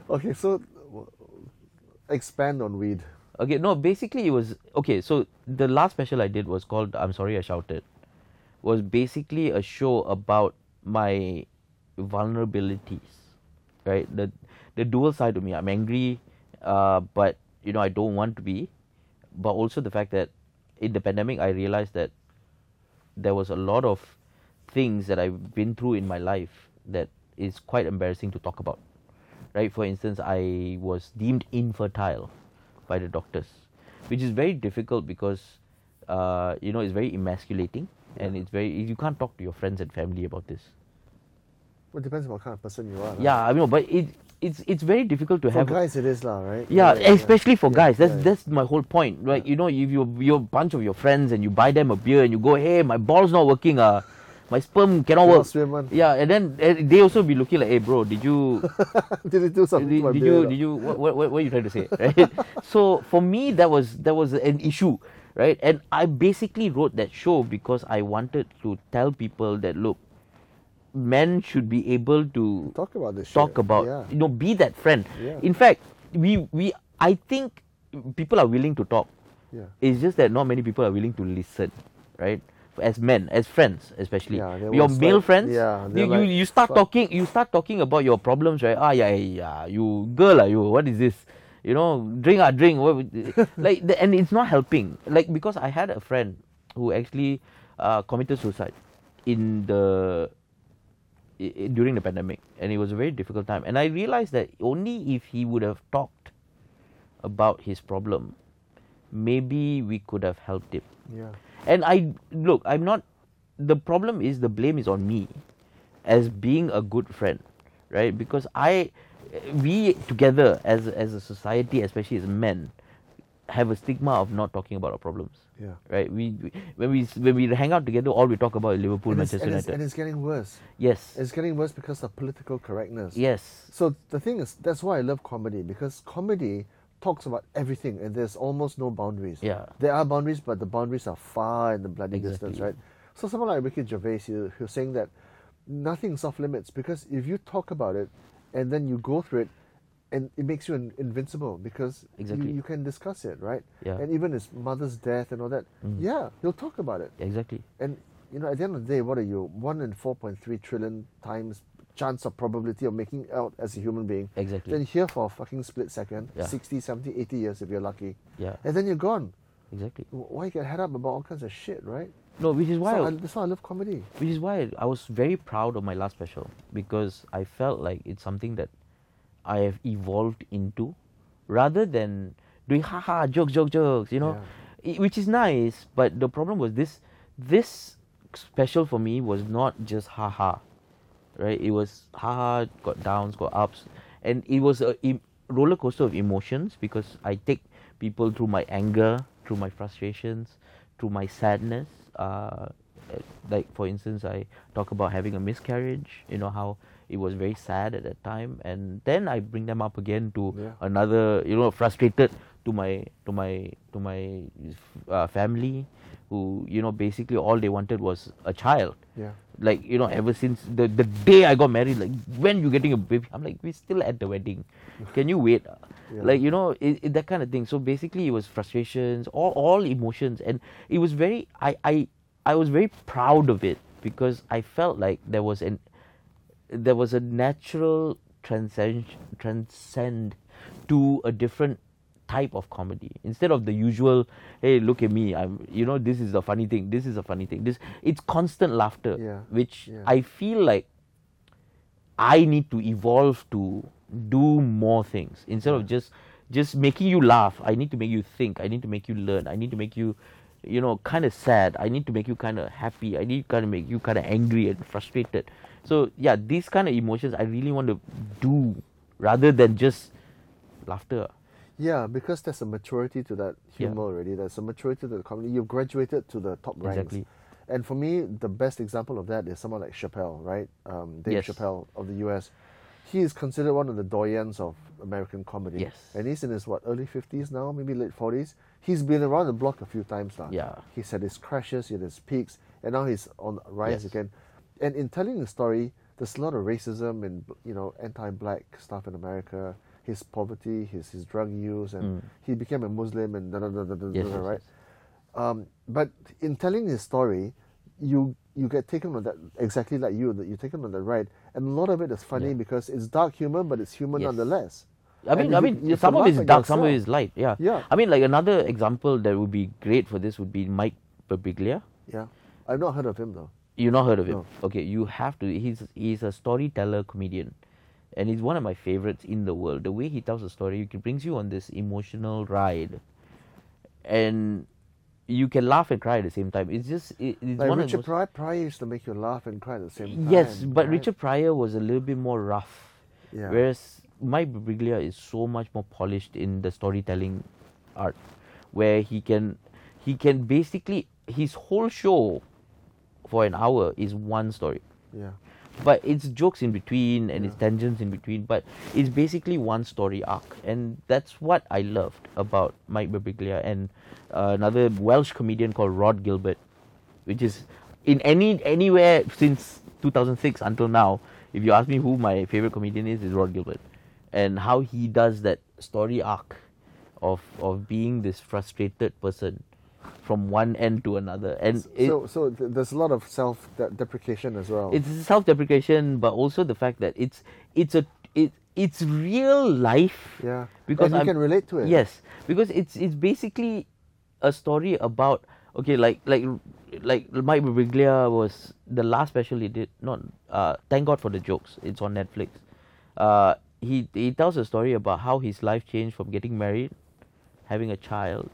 Okay, so expand on weed. Okay, no, basically it was okay. So the last special I did was called "I'm Sorry I Shouted." Was basically a show about my vulnerabilities, right? The the dual side of me. I'm angry, uh, but you know I don't want to be, but also the fact that in the pandemic I realized that there was a lot of things that I've been through in my life that is quite embarrassing to talk about. Right? For instance, I was deemed infertile by the doctors, which is very difficult because uh, you know it's very emasculating and it's very you can't talk to your friends and family about this. Well, it depends on what kind of person you are. lah. Yeah, I mean, but it it's it's very difficult to have For have. guys, it is lah, right? Yeah, especially for guys. That's yeah. that's my whole point. Right? You know, if you you're a bunch of your friends and you buy them a beer and you go, hey, my ball's not working. Uh, my sperm cannot work. Yeah, and then uh, they also be looking like, hey, bro, did you did it do something did, did you did you what, what what what are you trying to say right so for me that was that was an issue right and i basically wrote that show because i wanted to tell people that look men should be able to Talk about this talk shit. about Yeah. you know be that friend Yeah. in fact we we i think people are willing to talk Yeah. it's just that not many people are willing to listen right as men as friends especially Yeah, your male like- friends yeah, you, they're you, you start "Fuck." talking you start talking about your problems right ah yeah yeah you girl are you what is this you know drink ah drink like the, and it's not helping like because i had a friend who actually uh, committed suicide in the during the pandemic and it was a very difficult time. And i realized that only if he would have talked about his problem maybe we could have helped him. Yeah. and i look i'm not the problem is the blame is on me as being a good friend right? Because i we together as as a society especially as men have a stigma of not talking about our problems Yeah. right we, we when we when we hang out together all we talk about is liverpool And manchester and, it's, united and it's getting worse. yes It's getting worse because of political correctness. yes So the thing is, that's why I love comedy because comedy talks about everything and there's almost no boundaries. Yeah. There are boundaries, but the boundaries are far in the bloody distance, right? So someone like Ricky Gervais, he, he was saying that nothing's off limits because if you talk about it and then you go through it, and it makes you in, invincible because Exactly. you, you can discuss it, right? Yeah. And even his mother's death and all that, Mm. yeah, he'll talk about it. exactly And you know, at the end of the day, what are you? One in four point three trillion times chance of probability of making out as a human being. exactly Then here for a fucking split second, Yeah. 60, 70, 80 years if you're lucky. yeah And then you're gone. exactly Why get head up about all kinds of shit, right? no which is why So I, that's why I love comedy. which is why I was very proud of my last special because I felt like it's something that I have evolved into rather than doing haha jokes jokes jokes you know? I- which is nice but the problem was this this special for me was not just haha right? It was haha got downs got ups and it was a em- roller coaster of emotions because I take people through my anger through my frustrations through my sadness. Uh, like for instance I talk about having a miscarriage you know how it was very sad at that time. And then I bring them up again to Yeah. another you know frustrated to my to my to my uh, family who you know basically all they wanted was a child. Yeah. like you know ever since the the day I got married like when you getting a baby? I'm like we're still at the wedding. Can you wait? Yeah. like you know it, it, that kind of thing. So basically it was frustrations all all emotions. And it was very I I I was very proud of it because I felt like there was an there was a natural transcend transcend to a different type of comedy. Instead of the usual hey look at me i'm you know this is a funny thing this is a funny thing this it's constant laughter Yeah, which yeah. i feel like i need to evolve to do more things. Instead of just just making you laugh i need to make you think i need to make you learn i need to make you you know kind of sad i need to make you kind of happy i need to kind of make you kind of angry and frustrated so yeah these kind of emotions i really want to do rather than just laughter Yeah, because there's a maturity to that Yeah. humor already. There's a maturity to the comedy. You've graduated to the top ranks. Exactly. And for me, the best example of that is someone like Chappelle, right? Um, Dave Yes. Chappelle of the US. He is considered one of the doyens of American comedy. Yes. And he's in his what early fifties now, maybe late forties. he's been around the block a few times now. Yeah. He's had his crashes, he had his peaks, and now he's on the rise Yes. again. And in telling the story, there's a lot of racism and you know anti-black stuff in America. His poverty, his his drug use, and he became a Muslim and da da da da da, Mm. Yes, da, yes, right. Um, but in telling his story, you you get taken on that exactly like you that you're taken on the ride, and a lot of it is funny Yeah. because it's dark humor, but it's Yes. nonetheless. I mean, And I mean, you some of it is dark, some of it is light. Yeah. Yeah. I mean, like another example that would be great for this would be Mike Birbiglia. Yeah, I've not heard of him though. You not heard of him? No. Okay, you have to. He's he's a storyteller comedian, and he's one of my favorites in the world. The way he tells a story, it brings you on this emotional ride, and you can laugh and cry at the same time. It's just it, it's Like one Richard of Pryor, Pryor used to make you laugh and cry at the same time. Yes, but right? Richard Pryor was a little bit more rough, Yeah. whereas Mike Birbiglia is so much more polished in the storytelling art, where he can he can basically his whole show for an hour is one story. Yeah. but it's jokes in between and it's tangents in between but it's basically one story arc. And that's what i loved about mike birbiglia and uh, another welsh comedian called rhod gilbert which is in any anywhere since 2006 until now if you ask me who my favorite comedian is is rhod gilbert. And how he does that story arc of of being this frustrated person from one end to another and it, so so th- there's a lot of self de- deprecation as well. it's self-deprecation but also the fact that it's it's a it, it's real life yeah. because and you I'm- can relate to it. yes because it's it's basically a story about okay like like like Mike Birbiglia was the last special he did not uh thank God for the jokes it's on Netflix uh he he tells a story about how his life changed from getting married having a child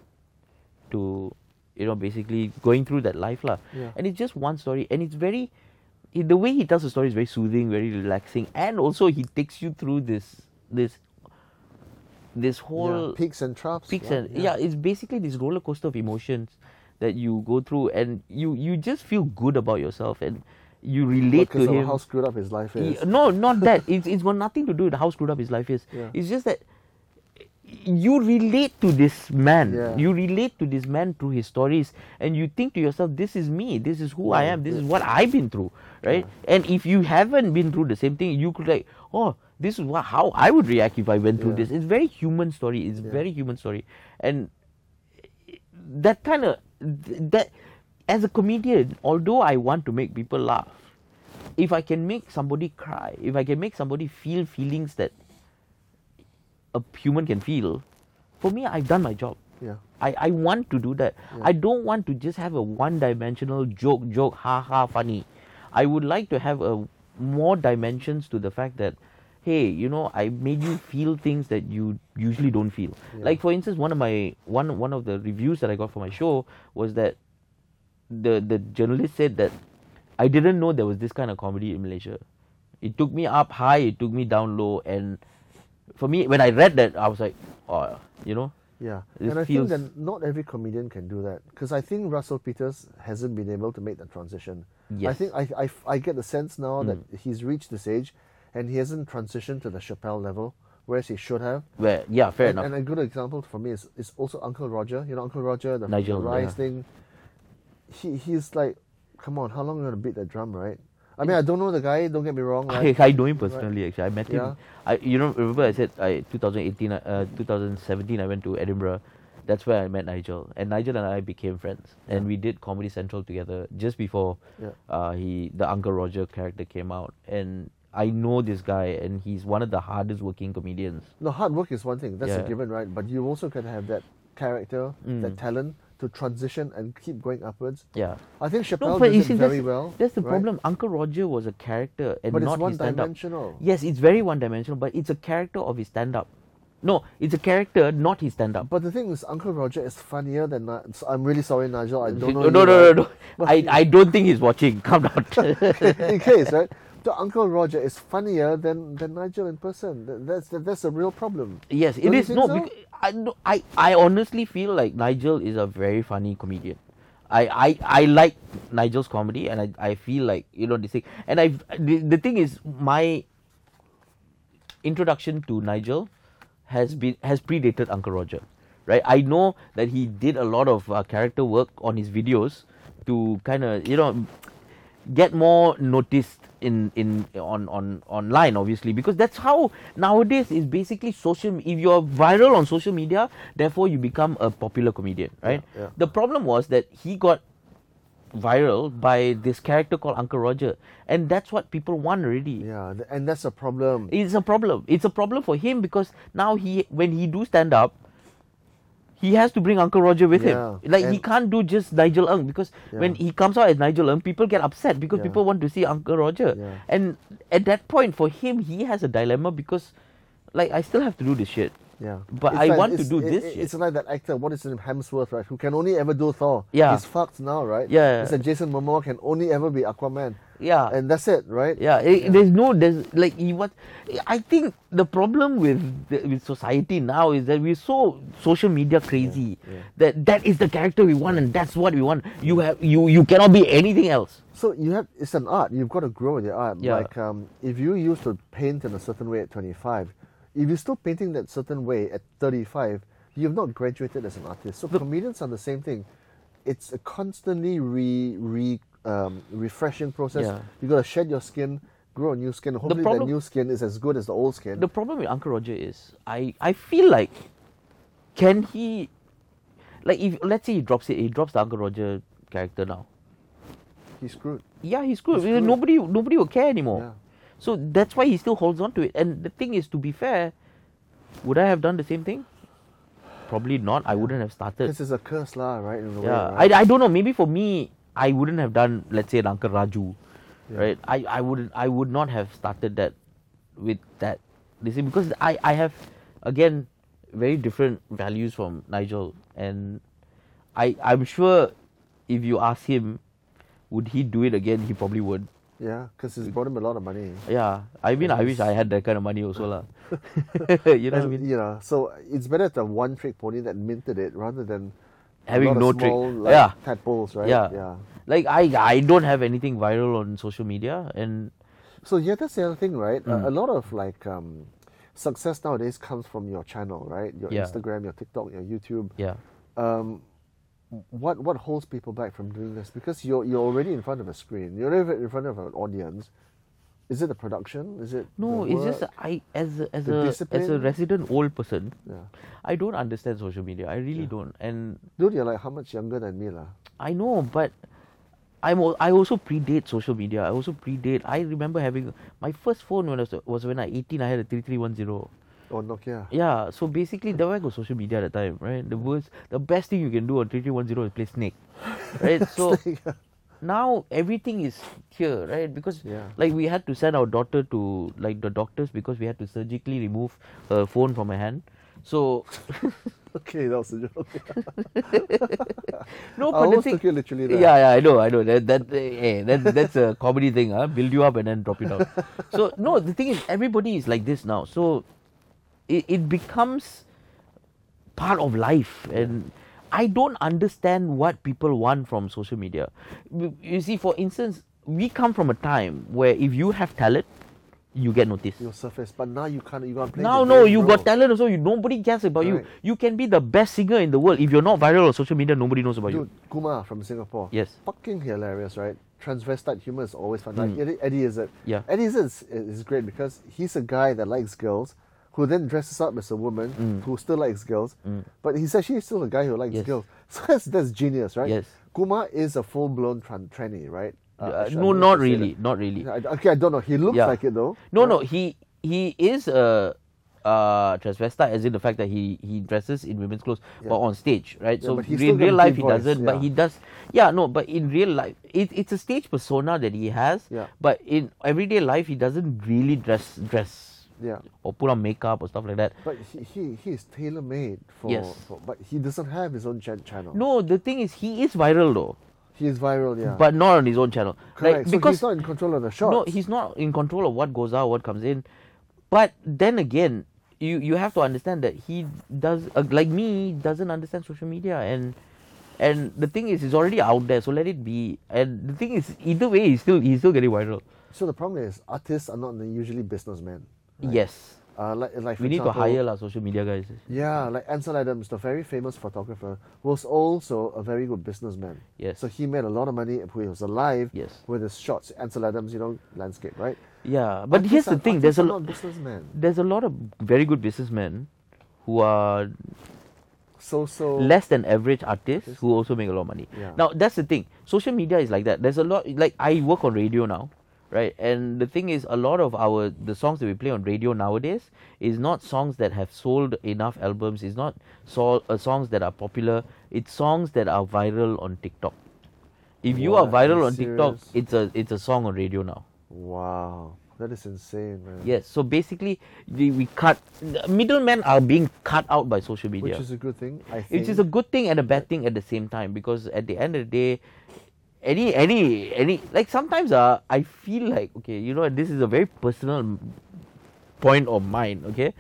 to you know basically going through that life lah Yeah. and it's just one story and it's very the way he tells the story is very soothing very relaxing and also he takes you through this this this Yeah, whole peaks and troughs. peaks right? and yeah. it's basically this roller coaster of emotions that you go through and you you just feel good about yourself and you relate because to of him how screwed up his life is. He- no not that it's, it's got nothing to do with how screwed up his life is Yeah. it's just that you relate to this man. Yeah. you relate to this man through his stories and you think to yourself this is me. This is who i am. This is what i've been through right? And if you haven't been through the same thing you could like oh this is what, how i would react if i went through Yeah. this. It's very human story. It's Yeah. very human story. And that kind of that as a comedian although i want to make people laugh if i can make somebody cry if i can make somebody feel feelings that a human can feel for me i've done my job Yeah. I, I want to do that. Yeah. I don't want to just have a one dimensional joke, joke, ha ha, funny. I would like to have a more dimensions to the fact that, hey, you know, I made you feel things that you usually don't feel. Yeah. Like for instance, one of my one one of the reviews that I got for my show was that the the journalist said that I didn't know there was this kind of comedy in Malaysia. It took me up high, it took me down low, and for me, when I read that, I was like, oh, you know, Yeah, It and I feels- think that not every comedian can do that because I think Russell Peters hasn't been able to make that transition. I think I, I, I get the sense now that Mm. he's reached this age and he hasn't transitioned to the Chappelle level, whereas he should have. where yeah, fair and, enough. and a good example for me is, is also Uncle Roger. You know, Uncle Roger, the, Nigel, Rise yeah. thing. He he's like, come on, how long are you gonna beat that drum, right? I mean, I don't know the guy. Don't get me wrong. I, Right? I know him personally. Actually, I met him. Yeah. I you know remember I said I 2018, uh, 2017 I went to Edinburgh. That's where I met Nigel, and Nigel and I became friends, and we did Comedy Central together just before Yeah. uh, he the Uncle Roger character came out, and I know this guy, and he's one of the hardest working comedians. No, hard work is one thing. That's a given, right? But you also can have that character, that Mm. talent to transition and keep going upwards. Yeah. I think No, Chappelle but does it very that's, well. that's the right? problem. Uncle Roger was a character and But it's not one his stand-up. dimensional. Yes, it's very one-dimensional, but it's a character of his stand-up. No, it's a character, not his stand-up. But the thing is, Uncle Roger is funnier than. Ni- I'm really sorry, Nigel. I don't know. no, no, no, no, no. I, I don't think he's watching. Calm down. in case, right? The Uncle Roger is funnier than, than Nigel in person. That's that, that's a real problem. yes, it Don't you is. No, so? I, no, I, I honestly feel like Nigel is a very funny comedian. I, I, I like Nigel's comedy, and I, I feel like you know this thing. And I, the, the thing is, my introduction to Nigel has been has predated Uncle Roger, right? I know that he did a lot of uh, character work on his videos to kind of you know get more noticed in in on on online obviously because that's how nowadays is basically social if you're viral on social media therefore you become a popular comedian right yeah. the problem was that he got viral by this character called uncle roger and that's what people want already Yeah, and that's a problem. it's a problem it's a problem for him because now he when he do stand up he has to bring uncle roger with Yeah, him like he can't do just nigel Ng because when he comes out as nigel Ng, people get upset because Yeah. people want to see uncle roger Yeah. and at that point for him he has a dilemma because like i still have to do this shit Yeah, But It's I like- want to do it- this it- shit. It's like that actor. What is his name? Hemsworth, right? Who can only ever do Thor. Yeah. he's fucked now, right? Yeah. It's like Jason Momoa can only ever be Aquaman, yeah and that's it, right? Yeah, it, there's no there's like you what I think the problem with the, with society now is that we're so social media crazy yeah. that that is the character we want and that's what we want. You have you you cannot be anything else. So you have it's an art. You've got to grow in your art. Yeah. Like um, if you used to paint in a certain way at 25, if you're still painting that certain way at 35, you've not graduated as an artist. So comedians are the same thing. It's a constantly re re um, refreshing process. Yeah. You got to shed your skin, grow a new skin. Hopefully, that problem- new skin is as good as the old skin. The problem with Uncle Roger is I I feel like can he like if let's say he drops it he drops the Uncle Roger character now. He's screwed. Yeah, he's screwed. He's screwed. Nobody nobody will care anymore. Yeah. So that's why he still holds on to it. And the thing is, to be fair, would I have done the same thing? Probably not. I wouldn't have started. This is a curse, lah, right? A way, Yeah, right? I, I don't know. Maybe for me, I wouldn't have done, let's say, an Uncle Raju, Yeah. right? I, I would I would not have started that with that. You see, because I, I have again very different values from Nigel, and I I'm sure if you ask him, would he do it again? He probably would. Yeah, because it's brought him a lot of money. Yeah, I mean, And I wish I had that kind of money also, lah. you know what I mean? You know, so it's better to have one trick pony that minted it rather than Having no trick. like, Yeah. tadpoles, right? Yeah. yeah. Like I I don't have anything viral on social media, and So yeah, that's the other thing, right? Mm. A, a lot of like um, success nowadays comes from your channel, right? Your Yeah. Instagram, your TikTok, your YouTube. yeah. Um, what what holds people back from doing this? Because you're you're already in front of a screen. You're already in front of an audience. Is it the production? Is it No, it's just? I as a, as The a as a resident old person, yeah. I don't understand social media. I really Yeah. don't, and Dude, you're like how much younger than me, lah? I know, but I'm I also predate social media. I also predate. I remember having my first phone when I was, was when I 18. I had a 3310. Nokia? Yeah, so basically, there where got social media at the time, right? The worst, the best thing you can do on 3310 is play Snake, right? So now everything is here, right? Because Yeah. like we had to send our daughter to like the doctors because we had to surgically remove her phone from her hand. So okay, that was a joke. no, I but the almost thing, took you literally there. yeah, yeah, I know, I know. That that eh, that that's a comedy thing, huh? Build you up and then drop it down. so no, the thing is, everybody is like this now. So it, it becomes part of life, and I don't understand what people want from social media. You you see, for instance, we come from a time where if you have talent, you get noticed. You'll surface, but now you can't. You can't play. Now, no, game, you got talent also. You nobody cares about you. Right. You can be the best singer in the world. If you're not viral on social media, nobody knows about Dude, you. Kumar from Singapore. Yes. Fucking hilarious, right? Transvestite humor is always fun. Mm. Like Eddie, Eddie Izzard. Yeah. Eddie is, is great because he's a guy that likes girls who then dresses up as a woman Mm. who still likes girls. Mm. But he's actually still a guy who likes Yes. girls. So that's, that's genius, right? Yes. Kumar is a full blown tran- tranny, right? Uh, Uh, no, not really, not really. I- okay, I don't know. He looks Yeah. like it though. No, right? no, he he is a uh, transvestite, as in the fact that he he dresses in women's clothes, Yeah. but on stage, right? Yeah, so in real life he voice, doesn't, but he does. Yeah, no, but in real life, it, it's a stage persona that he has. Yeah. But in everyday life, he doesn't really dress dress Yeah. or put on makeup or stuff like that. But he, he, he is tailor made for, Yes. for. But he doesn't have his own ch- channel. No, the thing is, he is viral though, He is viral, yeah. but not on his own channel. Correct. Like, so because he's not in control of the shots. No, he's not in control of what goes out, what comes in. But then again, you you have to understand that he does uh, like me doesn't understand social media and and the thing is it's already out there so let it be and the thing is either way he's still he's still getting viral So the problem is artists are not usually businessmen. Yes Uh, like, like for we need to hire lah social media guys. Yeah, like Ansel Adams, the very famous photographer, was also a very good businessman. Yes. So he made a lot of money when he was alive Yes. with his shots. Ansel Adams, you know, landscape, right? Yeah, but Artists here's the thing: there's a lot, businessmen. there's a lot of very good businessmen who are So so less than average artists who also make a lot of money. Yeah. Now that's the thing. Social media is like that. There's a lot. Like I work on radio now, right? And the thing is, a lot of our the songs that we play on radio nowadays is not songs that have sold enough albums. It's not so, uh, songs that are popular. It's songs that are viral on TikTok. If you are What? Are viral you on TikTok, serious? it's a it's a song on radio now. Wow, that is insane, man. Yes. So basically, we, we cut middlemen are being cut out by social media. Which is a good thing, I think. which is a good thing and a bad thing at the same time because at the end of the day any any any like sometimes uh, i feel like okay you know this is a very personal point of mine okay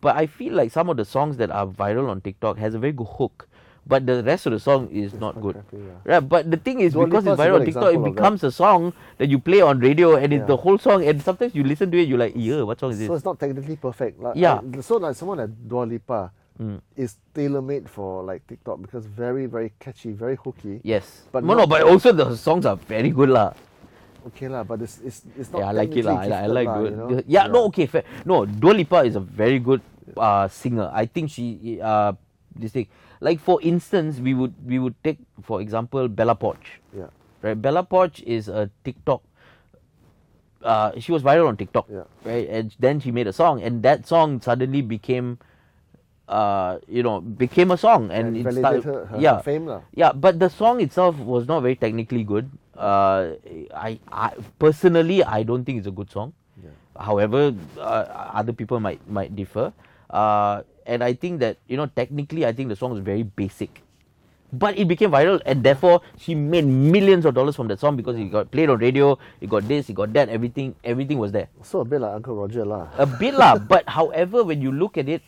but i feel like some of the songs that are viral on tiktok has a very good hook but the rest of the song is not good crappy, yeah. right but the thing is Dua because it's Lipa's viral on tiktok it becomes a song that you play on radio and it's Yeah. the whole song and sometimes you listen to it you're like yeah what song is this So it's not technically perfect. Like, Yeah. I- so like someone like Dua Lipa Mm. is tailor made for like TikTok because very very catchy, very hooky. yes But no no but also the songs are very good lah Okay lah, but it's it's, it's not. yeah, I like it lah. I, I like lah, good. you know? Yeah, no, okay, fair. No, Dua Lipa is a very good uh, singer. I think she uh this thing. Like for instance, we would we would take for example Bella Poarch. Yeah, Right, Bella Poarch is a TikTok. Uh, she was viral on TikTok, Yeah. right? And then she made a song, and that song suddenly became, uh, you know, became a song, and, and it started, her, her, yeah, fame lah. yeah, but the song itself was not very technically good. Uh, I, I personally I don't think it's a good song. Yeah. However, uh, other people might might differ. Uh, and I think that you know technically I think the song is very basic, but it became viral and therefore she made millions of dollars from that song because it got played on radio, it got this, it got that, everything everything was there. So a bit like Uncle Roger lah. A bit lah, but however when you look at it,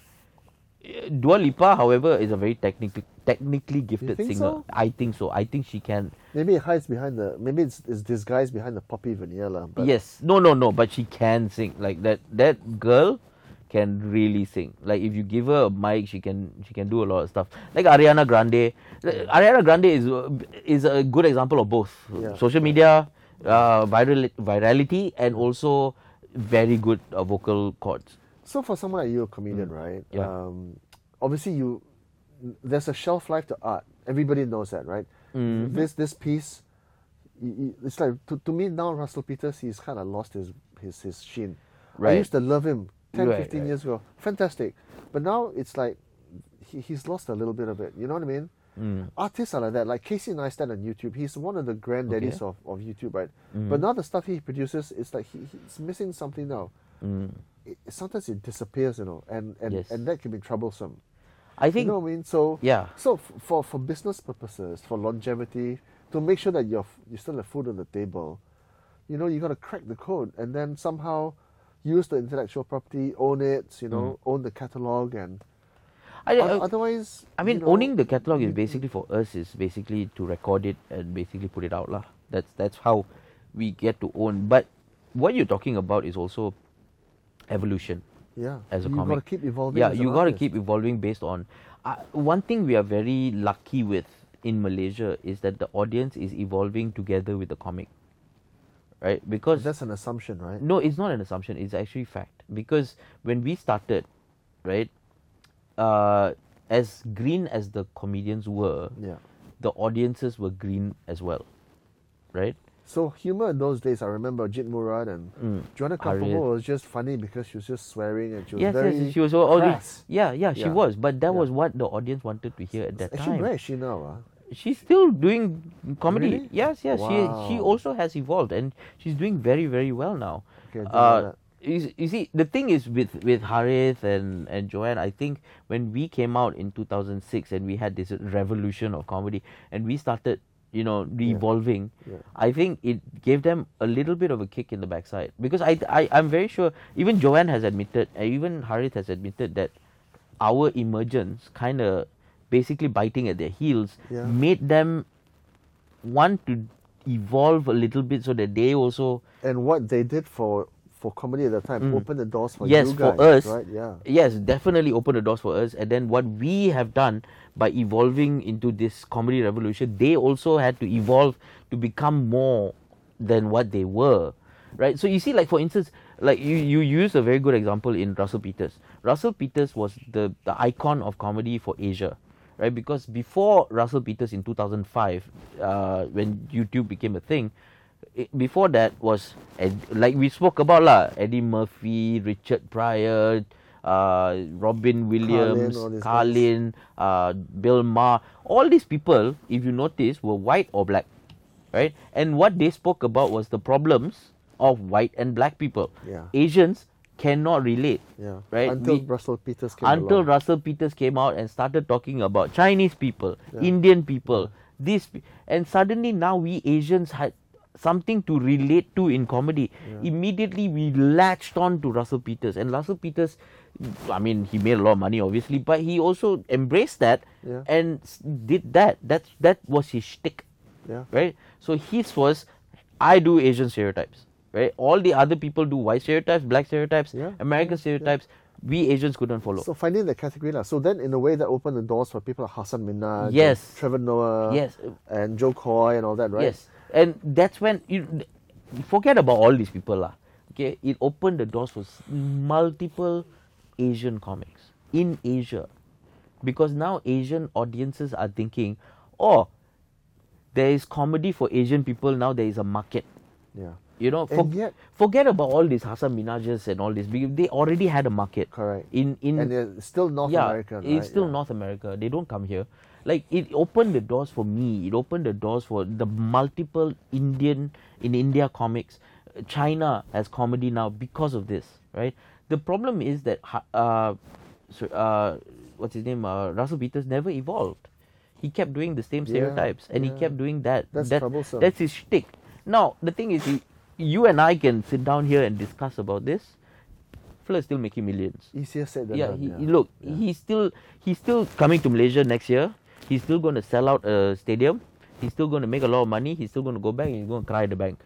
Dua Lipa, however, is a very technically technically gifted singer. so? I think so. I think she can. Maybe it hides behind the. Maybe it's, it's disguised behind the poppy veneer lah. But yes. No, no, no. But she can sing. Like that. That girl can really sing. Like if you give her a mic, she can. She can do a lot of stuff. Like Ariana Grande. Ariana Grande is is a good example of both Yeah. social media, uh, viral virality, and also very good uh, vocal cords. So for someone like you, a comedian, right? Mm. Yeah. Um, obviously, you there's a shelf life to art. Everybody knows that, right? Mhm. This this piece, it's like to, to me now, Russell Peters, he's kind of lost his his his sheen. Right. I used to love him 10, Right, 15 right. years ago, fantastic. But now it's like he, he's lost a little bit of it. You know what I mean? Mm. Artists are like that. Like Casey Neistat on YouTube, he's one of the granddaddies Okay. of, of YouTube, right? Mhm. But now the stuff he produces, it's like he, he's missing something now Mm. It, sometimes it disappears, you know, and and, Yes. and that can be troublesome. I think You know what I mean? So Yeah. So f- for for business purposes, for longevity, to make sure that you're f- you still have food on the table, you know, you got to crack the code and then somehow use the intellectual property, own it, you know, mm. own the catalog, and I, otherwise, I mean, you know, owning the catalog is basically for us is basically to record it and basically put it out lah. That's that's how we get to own. But what you're talking about is also evolution yeah, as a you comic. got to keep evolving. yeah, you got to keep evolving based on. Uh, one thing we are very lucky with in Malaysia is that the audience is evolving together with the comic, right? Because That's an assumption, right? no, it's not an assumption. It's actually fact. Because when we started, right, uh, as green as the comedians were, Yeah. the audiences were green as well, right? So humor in those days, I remember Jit Murad and Mm. Joanna. Kapoor was just funny because she was just swearing and she was Yes, very yes, she was al- already. crass. Yeah, yeah, she Yeah. was. But that Yeah. was what the audience wanted to hear at that Actually, time. where is she now? ah? She's still doing comedy. Really? Yes, yes. She she also has evolved and she's doing very very well now. Okay, I didn't know Uh, you, you see, the thing is with with Harith and and Joanne, I think when we came out in 2006 and we had this revolution of comedy and we started, you know, evolving, Yeah. I think it gave them a little bit of a kick in the backside because I I I'm very sure even Joanne has admitted, even Harith has admitted that our emergence kind of basically biting at their heels Yeah. made them want to evolve a little bit so that they also And what they did for for comedy at that time open the doors for Mm. yes you for us right? Yeah. yes definitely open the doors for us and then what we have done by evolving into this comedy revolution they also had to evolve to become more than what they were right? So you see like for instance like you you use a very good example in russell peters. Russell peters was the the icon of comedy for asia right? Because before russell peters in 2005 uh, when youtube became a thing it, before that was like we spoke about lah Eddie Murphy, Richard Pryor, uh, Robin Williams. Carlin, uh, Bill Maher. All these people, if you notice, were white or black, right? And what they spoke about was the problems of white and black people. Yeah. Asians cannot relate. Yeah. Right, Until we- Russell Peters came until along. Russell Peters came out and started talking about Chinese people, Yeah. Indian people, this, and suddenly now we Asians had something to relate to in comedy. Immediately we latched on to Russell Peters, and Russell Peters, I mean, he made a lot of money, obviously, but he also embraced that Yeah. and did that. That's that was his shtick Yeah. right? So his was, I do Asian stereotypes, right? All the other people do white stereotypes, black stereotypes, Yeah, American stereotypes. We Asians couldn't follow. So finding the category, lah. So then, in a way, that opened the doors for people like Hasan Minhaj, Yes. Trevor Noah, yes, and Jo Koy, and all that, right? yes, and that's when you forget about all these people, lah. Okay, it opened the doors for multiple Asian comics in Asia, because now Asian audiences are thinking, oh, there is comedy for Asian people now. There is a market. Yeah. You know, And yet- forget about all these Hasan Minhajes and all this. because They already had a market. Correct. In in and they're still North yeah, American, right? it's still Yeah. North America. They don't come here. Like it opened the doors for me. It opened the doors for the multiple Indian in India comics. China has comedy now because of this, right? The problem is that uh, so, uh, what's his name? Uh, Russell Peters never evolved. He kept doing the same Yeah, stereotypes, and he kept doing that. That's that, troublesome. That's his shtick. Now the thing is, he, you and I can sit down here and discuss about this. Fella is still making millions Easier said than yeah, done. he, yeah. he- look, Yeah. he's still he's still coming to Malaysia next year. He's still going to sell out a stadium. He's still going to make a lot of money. He's still going to go back and he's going to cry at the bank,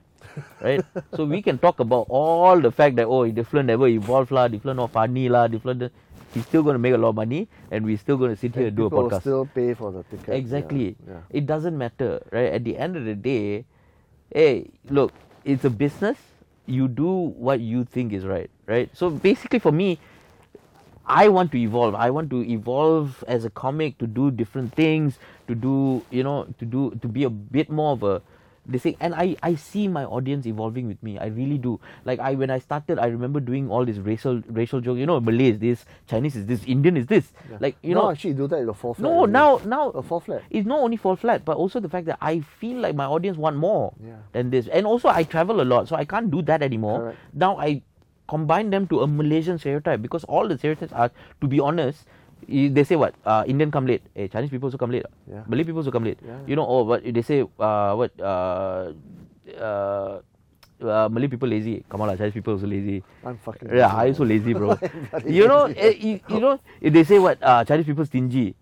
right? so we can talk about all the fact that oh, Difflin never evolved lah, Difflin not funny lah, Difflin. He's still going to make a lot of money, and we're still going to sit here and do a podcast. still pay for the ticket. yeah, Exactly. Yeah. It doesn't matter, right? At the end of the day, hey, look, it's a business. You do what you think is right, right? So basically, for me, I want to evolve. I want to evolve as a comic to do different things, to do, you know, to do, to be a bit more of a this thing. And I, I see my audience evolving with me. I really do. Like I, when I started, I remember doing all this racial, racial jokes. You know, Malay is this, Chinese is this, Indian is this. Yeah. Like you no, know, actually, do that in the fall flat. no, now, now a fall flat. it's not only fall flat, but also the fact that I feel like my audience want more Yeah. than this. And also, I travel a lot, so I can't do that anymore. Correct. Now I combine them to a Malaysian stereotype because all the stereotypes are, to be honest, they say what uh, Indian come late, eh, Chinese people also come late, Yeah. Malay people also come late. Yeah. You know, or what they say, uh, what uh, uh, uh, Malay people lazy. Come on, lah, Chinese people also lazy. I'm fucking. Yeah, I also lazy, bro. you know, eh, you, you know, if they say what uh, Chinese people stingy.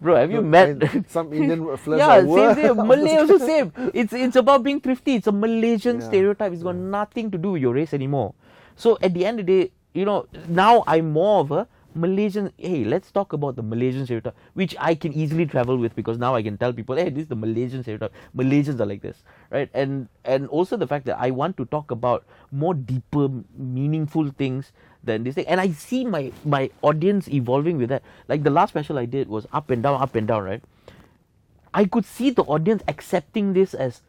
Bro, have you Look, met some Indian fellas yeah, same thing. Malay also same. It's it's about being thrifty. It's a Malaysian Yeah, stereotype. It's got nothing to do with your race anymore. So at the end of the day, you know, now I'm more of a Malaysian. Hey, let's talk about the Malaysian stereotype, which I can easily travel with because now I can tell people, hey, this is the Malaysian stereotype. Malaysians are like this, right? And and also the fact that I want to talk about more deeper, meaningful things than this thing. And I see my my audience evolving with that. Like the last special I did was up and down, up and down, right? I could see the audience accepting this as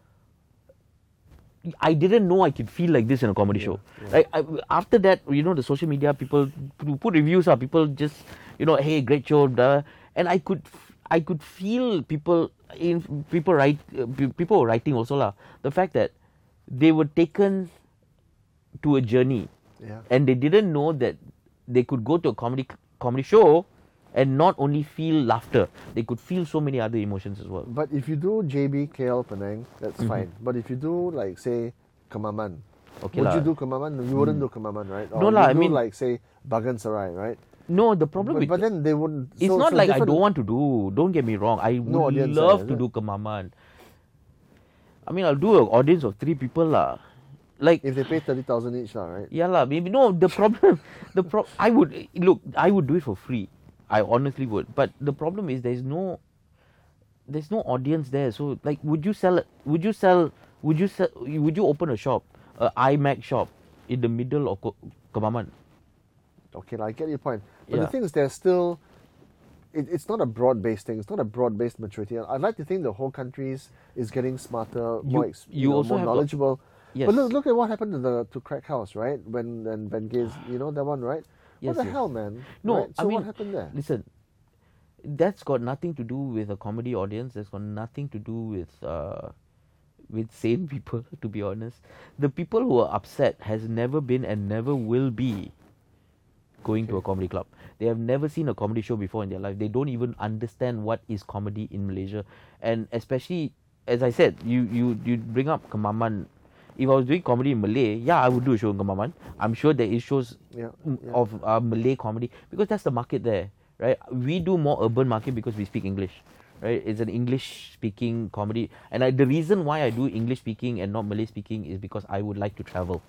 I didn't know I could feel like this in a comedy show. Like I, after that, you know, the social media people put reviews up. People just, you know, hey, great show, blah. and I could, I could feel people in people write, uh, people writing also lah. The fact that they were taken to a journey Yeah. and they didn't know that they could go to a comedy comedy show and not only feel laughter, they could feel so many other emotions as well. But if you do JB KL Penang, Mm-hmm. that's fine. But if you do like say Kemaman, Okay would lah. you do Kemaman? You wouldn't do Kemaman, right? No Or lah, you I do mean- like say Bagan Serai, right? No, the problem But, with but then they wouldn't. It's so- not so like I don't want to do. Don't get me wrong. I No would audience, love to do it? Kemaman. I mean, I'll do an audience of three people lah. Like If they pay thirty thousand each, lah, right? yeah lah, maybe no. The problem, the pro. I would look. I would do it for free. I honestly would. But the problem is there's no, there's no audience there. So like, would you sell? Would you sell? Would you sell? Would you open a shop, a iMac shop, in the middle of Kemaman? Okay, I get your point. But the thing is, there's still. It, it's not a broad-based thing. It's not a broad-based maturity. I'd like to think the whole country is, getting smarter, more, You- you know, more got- knowledgeable. Yes. But look, look at what happened to the to Crack House, right? When when Ben Gates, you know that one, right? Yes, what the yes. hell, man? No, right? I So mean, what happened there? Listen, that's got nothing to do with a comedy audience. That's got nothing to do with uh, with sane people. To be honest, the people who are upset has never been and never will be going to a comedy club. They have never seen a comedy show before in their life. They don't even understand what is comedy in Malaysia, and especially as I said, you you you bring up Kemaman. If I was doing comedy in Malay, yeah, I would do a show in Kemaman. I'm sure there is shows Yeah, yeah. of uh, Malay comedy because that's the market there, right? We do more urban market because we speak English, right? It's an English speaking comedy, and I, the reason why I do English speaking and not Malay speaking is because I would like to travel,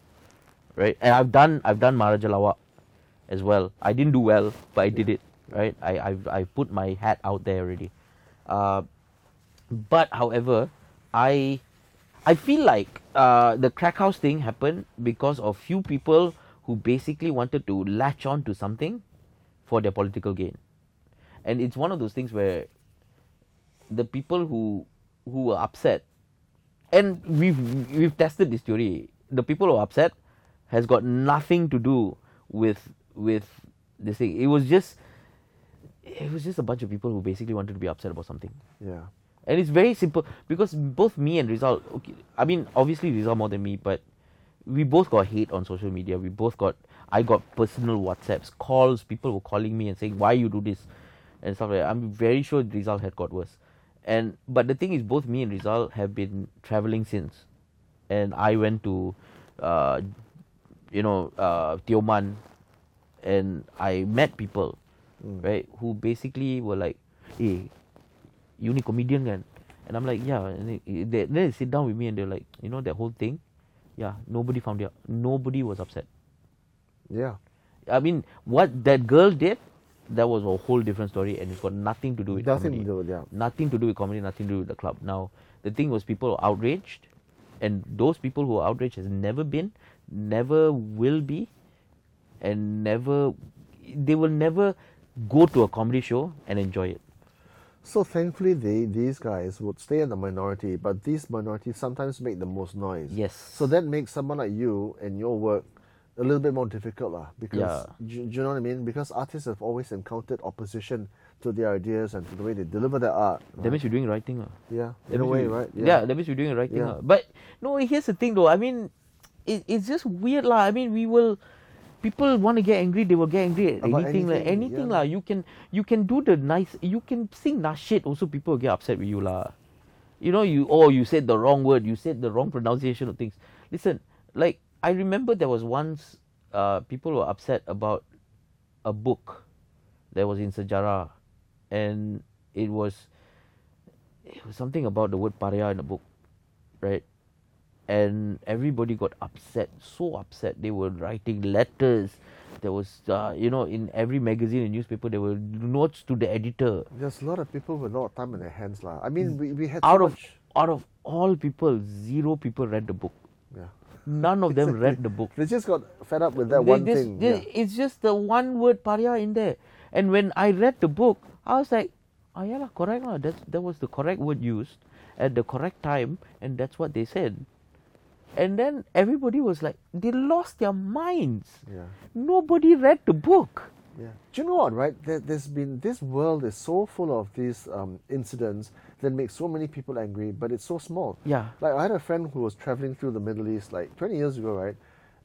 right? And I've done I've done Maharaja as well. I didn't do well, but I did it, right? I I've I put my hat out there already. Uh, but however, I I feel like uh, the crack house thing happened because of few people who basically wanted to latch on to something for their political gain, and it's one of those things where the people who who were upset, and we've we've tested this theory. The people who are upset has got nothing to do with with this thing. It was just it was just a bunch of people who basically wanted to be upset about something. Yeah. And it's very simple because both me and Rizal, okay, I mean, obviously Rizal more than me, but we both got hate on social media. We both got, I got personal WhatsApps, calls, people were calling me and saying, why you do this and stuff like that. I'm very sure Rizal had got worse. And, but the thing is, both me and Rizal have been traveling since. And I went to, uh, you know, uh, Tioman and I met people, Mm. right, who basically were like, hey, you ni comedian kan? And I'm like, yeah. And they, they, then they sit down with me and they're like, you know, that whole thing, yeah, nobody found out. Nobody was upset. Yeah. I mean, what that girl did, that was a whole different story and it's got nothing to do with Nothing comedy. to do with yeah. Nothing to do with comedy, nothing to do with the club. Now, the thing was people were outraged and those people who are outraged has never been, never will be, and never, they will never go to a comedy show and enjoy it. So thankfully, they these guys would stay in the minority, but these minorities sometimes make the most noise. Yes. So that makes someone like you and your work a little bit more difficult, lah. Because Yeah. do, do you know what I mean? Because artists have always encountered opposition to their ideas and to the way they deliver their art. That means you're doing the right thing. ah. yeah, That in a way, you- right? Yeah. that means you're doing the right thing. Yeah. ah. But no, here's the thing though. I mean, it, it's just weird lah. I mean, we will. People want to get angry, they will get angry at About anything, like anything, anything yeah. lah. You can you can do the nice, you can sing nice shit. Also, people will get upset with you lah. You know, you oh you said the wrong word, you said the wrong pronunciation of things. Listen, like I remember there was once uh, people were upset about a book that was in Sejarah, and it was it was something about the word paria in the book, right? And everybody got upset, so upset. They were writing letters. There was, uh, you know, in every magazine and newspaper, there were notes to the editor. There's a lot of people with a lot of time in their hands, lah. I mean, we, we had Out so of much. out of all people, zero people read the book. Yeah. None of them Exactly. read the book. They just got fed up with that They one just- thing. they- yeah. It's just the one word paria in there. And when I read the book, I was like, oh yeah, lah, correct lah. That's that was the correct word used at the correct time, and that's what they said. And then everybody was like, they lost their minds. Yeah. Nobody read the book. Yeah. Do you know what, right? There, there's been, this world is so full of these um, incidents that make so many people angry, but it's so small. Yeah. Like, I had a friend who was traveling through the Middle East like 20 years ago, right?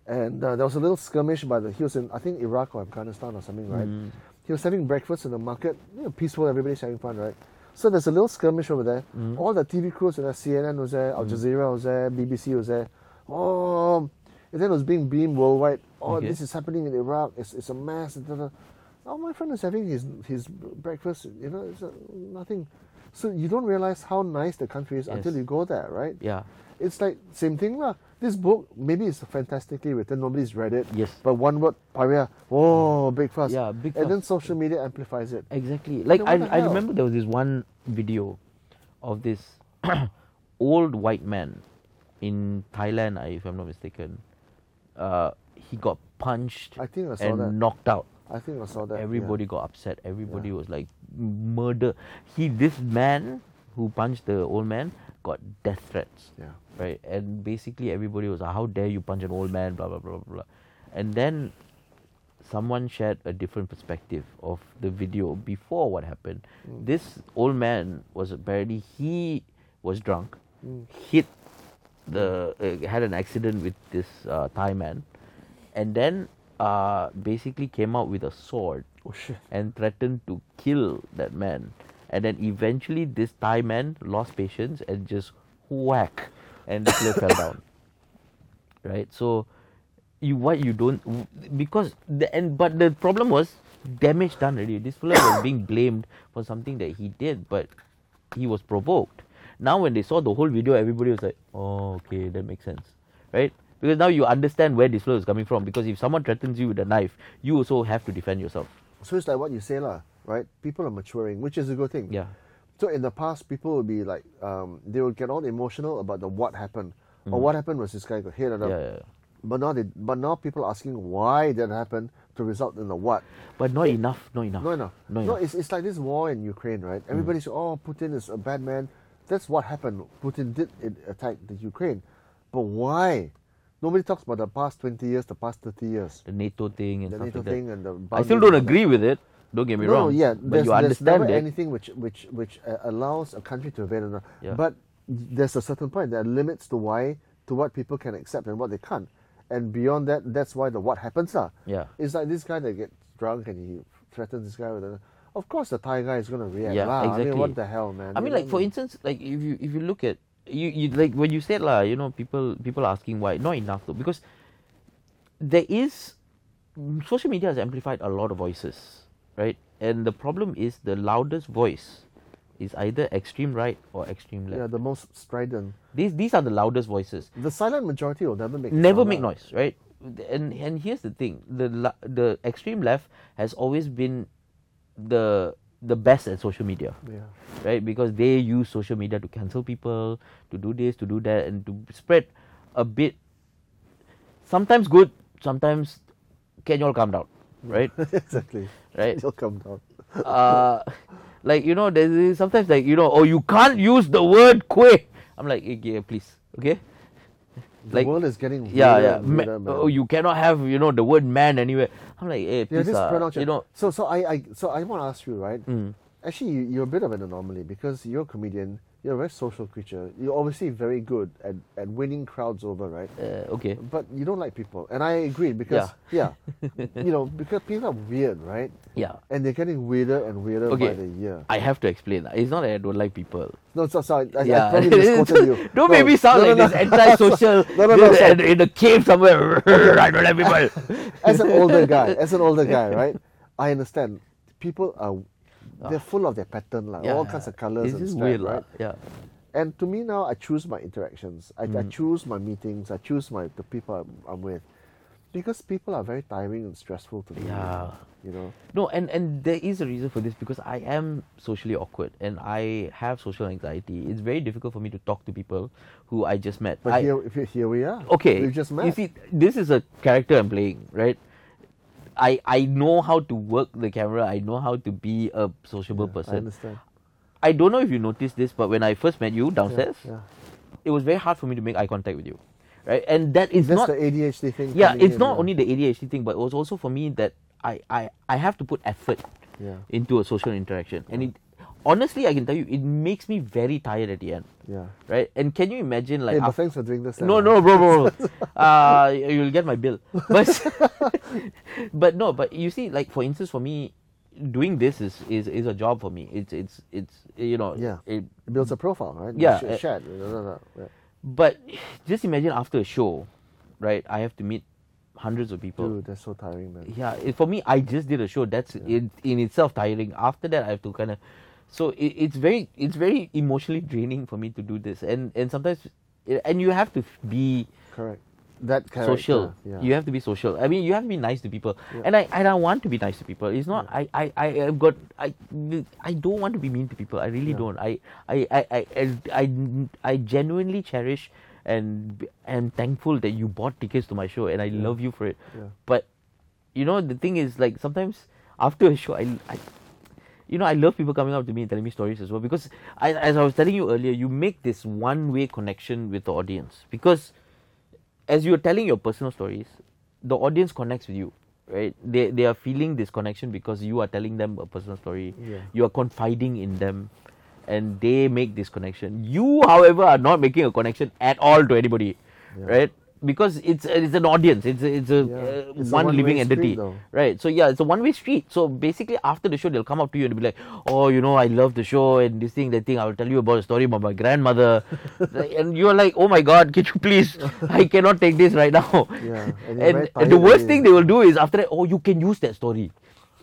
And uh, there was a little skirmish by the, he was in, I think, Iraq or Afghanistan or something, right? Mm. He was having breakfast in the market, you know, peaceful, everybody's having fun, right? So there's a little skirmish over there. Mm. All the TV crews were there, CNN was there, Al Jazeera was there, BBC was there. Oh, and then it was being beamed worldwide. Oh, Okay. this is happening in Iraq. It's, it's a mess. Oh, my friend is having his his breakfast. You know, it's uh nothing. So you don't realize how nice the country is until you go there, right? Yeah. It's like same thing lah. This book maybe it's fantastically written. Nobody's read it. Yes. But one word, pariah, whoa, big fuss. Yeah, big Fuss. And then social media amplifies it. Exactly. Like I, I remember there was this one video of this old white man in Thailand, if I'm not mistaken. Uh, he got punched I think I saw and that. knocked out. I think I saw that. yeah. Everybody got upset. Everybody Yeah. was like murder. He, this man who punched the old man, got death threats. Yeah. right? And basically everybody was like, "How dare you punch an old man?" Blah blah blah blah. blah. And then someone shared a different perspective of the video before what happened. Mm. This old man was apparently he was drunk, Mm. hit the uh, had an accident with this uh, Thai man, and then uh, basically came out with a sword Oh and threatened to kill that man. And then eventually, this Thai man lost patience and just whack, and the killer fell down. Right. So, you what you don't because the and but the problem was damage done already. This fella was being blamed for something that he did, but he was provoked. Now, when they saw the whole video, everybody was like, "Oh, okay, that makes sense." Right. Because now you understand where this fella is coming from. Because if someone threatens you with a knife, you also have to defend yourself. So it's like what you say, lah, right? People are maturing, which is a good thing. Yeah. So in the past, people would be like, um, they would get all emotional about the what happened, or what happened was this guy got hit. Mm. Yeah, yeah, yeah. But now they, but now people are asking why that happened to result in the what. But not enough, not enough. No, no, No, no. enough. It's, it's like this war in Ukraine, right? Mm. Everybody says, "Oh, Putin is a bad man." That's what happened. Putin did attack the Ukraine, but why? Nobody talks about the past twenty years, the past thirty years, the NATO thing and the stuff NATO like that. thing, and the. I still don't agree with it. Don't get me no, wrong. No, yeah, but you understand never it. anything which which which uh, allows a country to invade another. Yeah. But there's a certain point. There are limits to why to what people can accept and what they can't. And beyond that, that's why the what happens lah. Yeah. It's like this guy that gets drunk and he threatens this guy with a. Of course, the Thai guy is gonna react. Yeah, lah. I exactly. mean, what the hell, man? I mean, like for I instance, like if you if you look at you, you like when you said lah, you know, people people asking why not enough though because there is social media has amplified a lot of voices, right? And the problem is the loudest voice is either extreme right or extreme left. yeah, the most strident. These these are the loudest voices. The silent majority will never make. never make noise, right? And and here's the thing: the the extreme left has always been the the best at social media, Yeah. right? Because they use social media to cancel people, to do this, to do that, and to spread a bit. Sometimes good, sometimes can you all calm down, right? exactly. right? You'll come down. uh, like you know, there's sometimes like you know, oh, you can't use the word "quay." I'm like, okay, please, okay. The Like, world is getting yeah, yeah. weirder, man. oh, you cannot have you know the word man anywhere. I'm like, hey, Yeah, uh, pronounce you know, So, so I, I, so I want to ask you, right? mm, Actually, you, you're a bit of an anomaly because you're a comedian. You're a very social creature. You're obviously very good at, at winning crowds over, right? uh, okay, But you don't like people, and I agree because yeah, you know, because people are weird, right? yeah. And they're getting weirder and weirder Okay. by the year. I have to explain. that It's not that I don't like people. No, so sorry, I, I yeah, probably misquoted you. don't No, make me sound no, like no, this anti-social. No, no, no, in, in a cave somewhere. I don't like people. as an older guy, as an older guy, right? I understand. People are they're full of their pattern, like all kinds of colors It's and stuff, weird, right? Yeah. And to me now, I choose my interactions. I, I Mm. choose my meetings. I choose my the people I'm, I'm with, because people are very tiring and stressful to me. Yeah. You know. No, and and there is a reason for this because I am socially awkward and I have social anxiety. It's very difficult for me to talk to people who I just met. But I, here, here we are. okay, We've just met. You see, this is a character I'm playing, right? I I know how to work the camera. I know how to be a sociable I person. understand. I don't know if you noticed this, but when I first met you downstairs, yeah. it was very hard for me to make eye contact with you, right? And that is That's not the ADHD thing. yeah, it's in, not only the ADHD thing, but it was also for me that I I, I have to put effort Yeah. into a social interaction, and it honestly I can tell you it makes me very tired at the end, Yeah. right? And can you imagine like hey, but thanks for doing this. no, no, bro, bro. bro. uh, you'll get my bill. But, but no, but you see, like for instance, for me, doing this is is, is a job for me. It's it's it's you know. Yeah. It, It builds a profile, right? Yeah, Sh- Shared. No, no, no. Yeah. but just imagine after a show, right? I have to meet hundreds of people. Dude, that's so tiring, man. Yeah, it, for me, I just did a show. That's in, in itself tiring. After that, I have to kind of So it, it's very it's very emotionally draining for me to do this, and and sometimes, and you have to be Correct. That character. social. Yeah. You have to be social. I mean, you have to be nice to people, Yeah. and I and I want to be nice to people. It's not I I I have got I I don't want to be mean to people. I really Yeah. don't. I I I I I, I, genuinely cherish and and thankful that you bought tickets to my show, and I Yeah. love you for it. Yeah. But you know the thing is like sometimes after a show I, I you know I love people coming up to me and telling me stories as well because I, as I was telling you earlier you make this one way connection with the audience because as you're telling your personal stories the audience connects with you right they they are feeling this connection because you are telling them a personal story Yeah. you are confiding in them and they make this connection you however are not making a connection at all to anybody Yeah. right because it's it's an audience. It's a, it's a Yeah. uh, It's a one one-way living entity. though. right. So yeah it's a one way street. So basically after the show they'll come up to you and be like oh you know i love the show and this thing that thing. I will tell you about a story about my grandmother. And you're like oh my god can you please i cannot take this right now. Yeah, and and, and the worst thing they will do is after that oh you can use that story.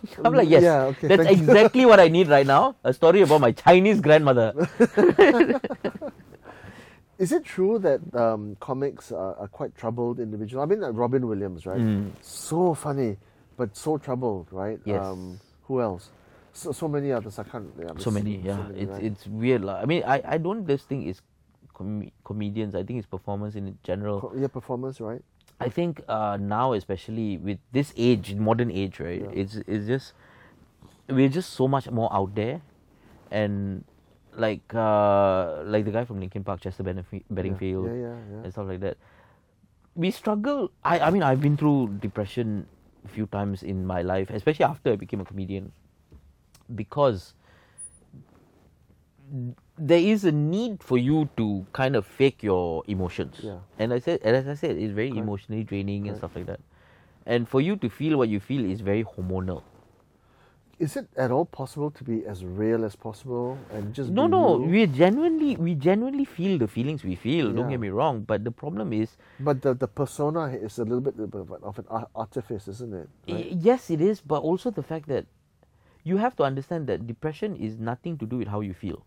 I'm like yes. Yeah, okay, that's thank you." exactly what i need right now a story about my chinese grandmother Is it true that um, comics are, are quite troubled individuals? I mean, like Robin Williams, right? Mm. So funny, but so troubled, right? Yes. Um, who else? So, so many others. I can't. Yeah, so many yeah many, it's right? it's weird lah. i mean i i don't just think it's com- comedians i think it's performance in general Co- yeah, performance, right? I think uh, now, especially with this age, modern age, right? Yeah. It's it's just we're just so much more out there, and like uh, like the guy from Linkin Park, Chester Benningf- Bedingfield, Yeah, yeah, yeah. and stuff like that. We struggle. I I mean, I've been through depression a few times in my life, especially after I became a comedian, because there is a need for you to kind of fake your emotions. Yeah. And I said, and as I said, it's very Correct. emotionally draining and stuff like that. And for you to feel what you feel is very hormonal. Is it at all possible to be as real as possible and just No, no, we genuinely, we genuinely feel the feelings we feel. Don't get me wrong, but the problem is, But the, the persona is a little bit of an- of an artifice, isn't it? Right? yes, it is, but also the fact that you have to understand that depression is nothing to do with how you feel.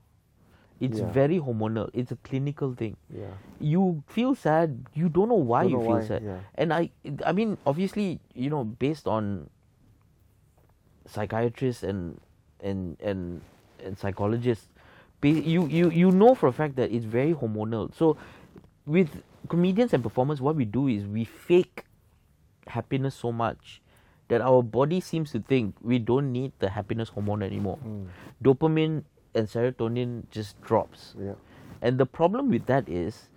It's Yeah. very hormonal. It's a clinical thing. Yeah. you feel sad you don't know why Don't you know feel why, sad yeah. and i i mean obviously you know based on psychiatrists and and and and psychologists you you you know for a fact that it's very hormonal so with comedians and performers what we do is we fake happiness so much that our body seems to think we don't need the happiness hormone anymore Mm. dopamine and serotonin just drops Yeah. and the problem with that is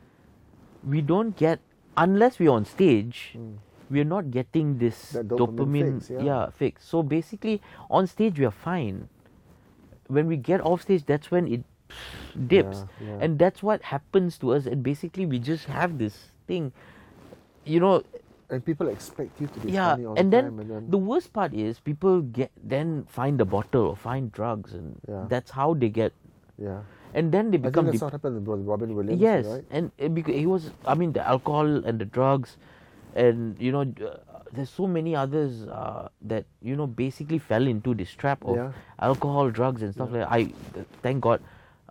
we don't get unless we're on stage, Mm. We're not getting this That dopamine fix, yeah. fix. So basically on stage we are fine. When we get off stage that's when it dips. Yeah, yeah. And that's what happens to us and basically we just have this thing you know And people expect you to be yeah funny all and the then, time, and then the worst part is people get then find the bottle or find drugs and Yeah. that's how they get yeah. and then they I think become that's dep- what happened with Robin Williams, yes right? and because he was i mean the alcohol and the drugs and you know uh, there's so many others uh, that you know basically fell into this trap of Yeah. alcohol drugs and stuff like that. i thank god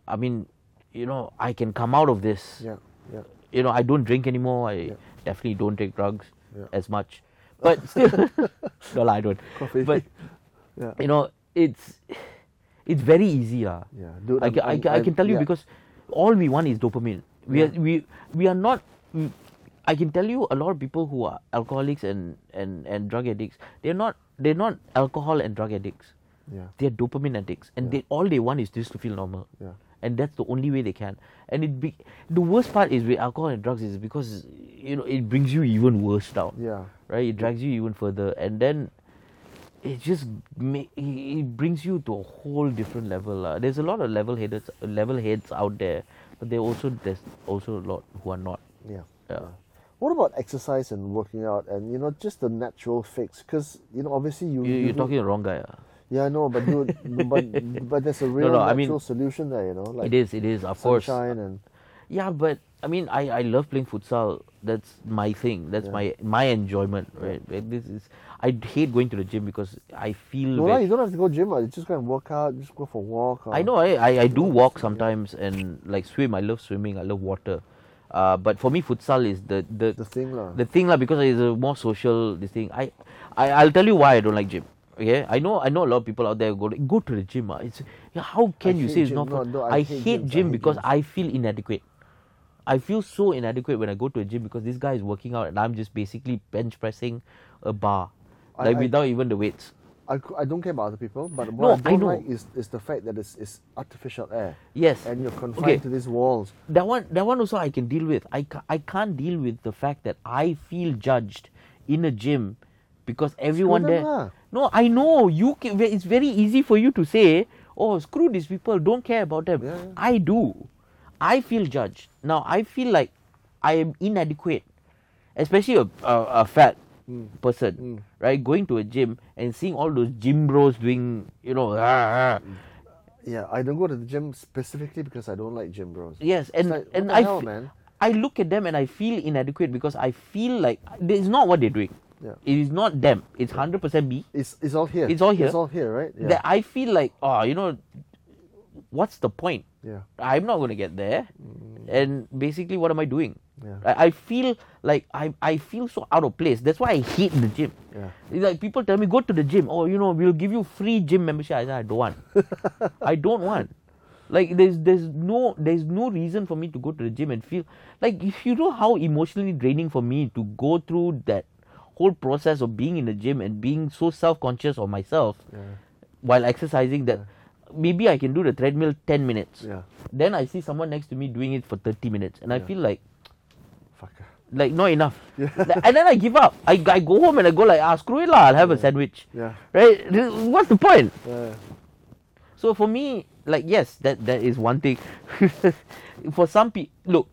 i mean you know i can come out of this Yeah, yeah. you know i don't drink anymore i Yeah. definitely don't take drugs Yeah. as much but still no i don't Coffee. but yeah. you know it's it's very easy lah. Yeah, dude, I, I, I'm- I can tell you because all we want is dopamine. We Yeah. are, we we are not. I can tell you a lot of people who are alcoholics and, and, and drug addicts. They're not they're not alcohol and drug addicts. Yeah, They're dopamine addicts, and Yeah. they all they want is just to feel normal. yeah. And that's the only way they can. And it be the worst part is with alcohol and drugs is because you know it brings you even worse down Yeah, right? It drags you even further, and then it just ma- it brings you to a whole different level. lah. There's a lot of level headed level heads out there, but there also there's also a lot who are not. yeah. Yeah. What about exercise and working out and you know just the natural fix? Because you know obviously you, You, you you're do- talking to the wrong guy. ah. Yeah, I know, but dude, but but there's a real no, I natural mean, solution there. You know, like it is, it is, of course. sunshine and Yeah, but I mean, I, I love playing futsal. That's my thing. That's Yeah. my my enjoyment, right? This is I hate going to the gym because I feel. No, you don't have to go gym. You just go and work out. Just go for a walk. Or, I know I, I, I do walk sometimes and like swim. I love swimming. I love water. Uh, but for me, futsal is the the The thing, lah. the thing lah because it's a more social this thing. I, I I'll tell you why I don't like gym. Okay, I know I know a lot of people out there go go to the gym. ah. It's how can you hate say it's gym. not No, fun? no, I I, hate hate gyms. I gym hate because gyms. I feel inadequate. I feel so inadequate when I go to a gym because this guy is working out and I'm just basically bench pressing a bar, I- like I- without even the weights. I, I don't care about other people, but what I I don't know. like is, is the fact that it's, it's artificial air. Yes, And you're confined Okay. to these walls. that one that one also I can deal with. I, ca- I can't deal with the fact that I feel judged in a gym because everyone there. No, I know you. Can, it's very easy for you to say, "Oh, screw these people. Don't care about them." Yeah, yeah. I do. I feel judged. Now I feel like I am inadequate, especially a a, a fat Mm. person, Mm. right? Going to a gym and seeing all those gym bros doing, you know, ah, ah. Yeah, I don't go to the gym specifically because I don't like gym bros. Yes, and like, and I, hell, fe-? I look at them and I feel inadequate because I feel like it's not what they're doing. Yeah. It is not them. It's hundred percent me. It's, it's all here. It's all here. It's all here, right? Yeah. That I feel like, oh, you know, what's the point? yeah. I'm not going to get there. Mm. And basically, what am I doing? Yeah. I, I feel like I, I feel so out of place. That's why I hate the gym. Yeah. It's like people tell me go to the gym. Oh, you know, we'll give you free gym membership. I say I don't want. I don't want. Like there's there's no there's no reason for me to go to the gym and feel like if you know how emotionally draining for me to go through that whole process of being in the gym and being so self conscious of myself Yeah. while exercising that maybe I can do the treadmill ten minutes. Yeah. Then I see someone next to me doing it for thirty minutes and I Yeah. feel like Fucker. like not enough. Yeah. and then I give up. I, I go home and I go like ah screw it lah. I'll have a sandwich. Yeah. Right? What's the point? Yeah. So for me, like yes, that that is one thing. for some people, look,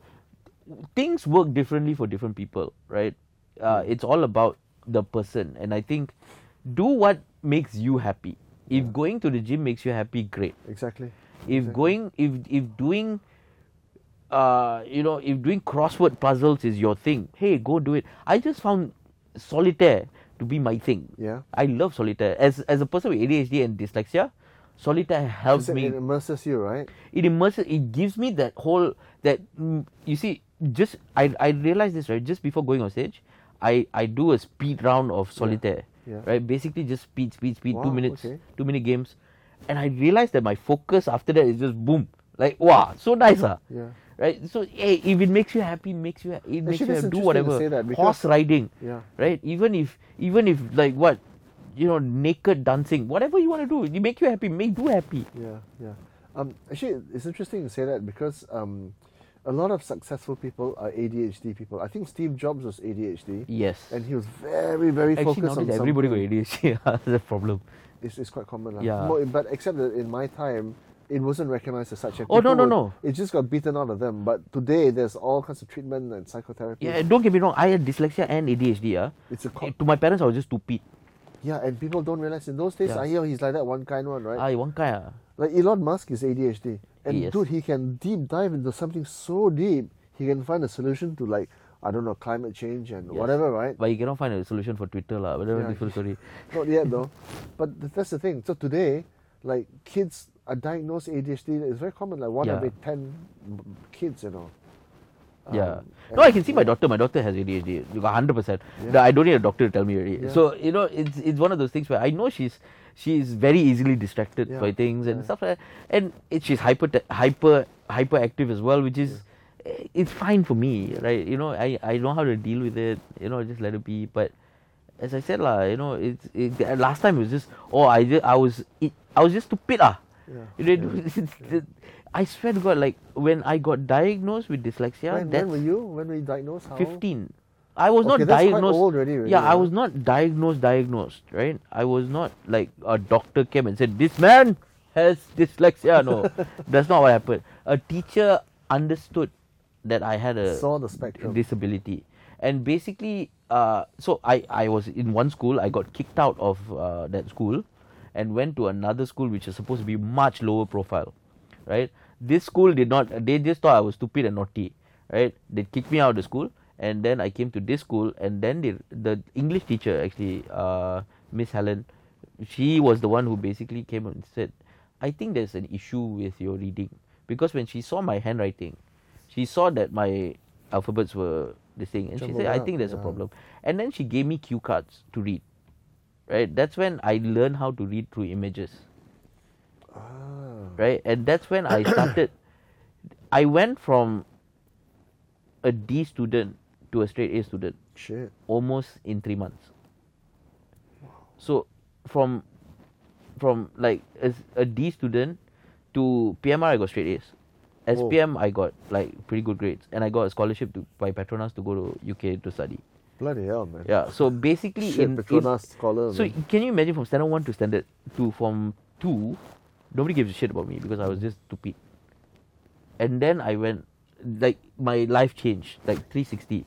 things work differently for different people, right? Uh, Mm. it's all about the person, and I think do what makes you happy. If going to the gym makes you happy, great. Exactly. If Exactly. going, if if doing, uh, you know, if doing crossword puzzles is your thing, hey, go do it. I just found solitaire to be my thing. Yeah. I love solitaire. As as a person with ADHD and dyslexia, solitaire helps me. it immerses you, right? It immerses. It gives me that whole that mm, you see. Just I I realized this right just before going on stage. I I do a speed round of solitaire. Yeah. Right. Basically, just speed, speed, speed. two minutes. okay. Two minute games, and I realized that my focus after that is just boom. Like wow, so nice ah. Yeah. Right. So hey, if it makes you happy, makes you it makes Actually, you that's ha- do whatever. say that because- Horse riding Yeah. right? Even if even if like what, you know, naked dancing, whatever you want to do, you make you happy, make do happy. Yeah, yeah. Um, actually, it's interesting to say that because um, a lot of successful people are ADHD people. I think Steve Jobs was ADHD, Yes. and he was very, very Actually, focused on everybody got. ADHD. That's the problem. It's, it's quite common, lah. Yeah. Mo- but except that in my time, it wasn't recognized as such. and Oh, no, no, would- no. It just got beaten out of them. But today, there's all kinds of treatment and psychotherapy. Yeah, don't get me wrong. I had dyslexia and ADHD. Ah, It's a co- to my parents, I was just stupid. yeah, and people don't realize in those days. Yeah. I hear he's like that one kind one, right? I one kind. Ah. Like Elon Musk is ADHD, and Yes. dude, he can deep dive into something so deep. He can find a solution to like I don't know climate change and Yes. whatever, right? But you cannot find a solution for Twitter, lah. Whatever Yeah. different story. Not yet though. But that's the thing. So today, like kids are diagnosed ADHD. It's very common. Like one Yeah. every ten kids, you know. Yeah. Um, No, I can see my daughter. My daughter has ADHD. You got hundred percent. Yeah. I don't need a doctor to tell me already. Yeah. So you know, it's it's one of those things where I know she's she's very easily distracted Yeah. by things and Yeah. stuff like that. And it, she's hyper hyper hyperactive as well, which is eh, it's fine for me, right? You know, I I know how to deal with it. You know, just let it be. But as I said, lah, you know, it's it, last time it was just oh I just, I was it, I was just stupid ah. Yeah. You know, I swear to God, like when I got diagnosed with dyslexia, when, when were you? When were you diagnosed? How? 15. I was Okay, not diagnosed. old already, really, yeah, I was not diagnosed. Diagnosed, right? I was not like a doctor came and said this man has dyslexia. No, that's not what happened. A teacher understood that I had a Saw the spectrum. disability, and basically, uh, so I I was in one school. I got kicked out of uh, that school, and went to another school which is supposed to be much lower profile, right? this school did not. They just thought I was stupid and naughty, right? They kicked me out of the school, and then I came to this school, and then they, the English teacher actually, uh, Miss Helen, she was the one who basically came and said, I think there's an issue with your reading because when she saw my handwriting, she saw that my alphabets were the thing, and she Jumbled said, I think there's a problem, and then she gave me cue cards to read. Right, that's when I learned how to read through images Ah. right? And that's when I started. I went from a D student to a straight A student Shit. almost in three months. So from from like as a D student to PMR, I got straight A's. Whoa. SPM, I got like pretty good grades, and I got a scholarship to by Petronas to go to UK to study. Bloody hell, man. Yeah, so basically Shit, in, in Petronas scholar. so man. can you imagine from standard one to standard two, from two, nobody gives a shit about me because I was just stupid. And then I went, like my life changed, like 360.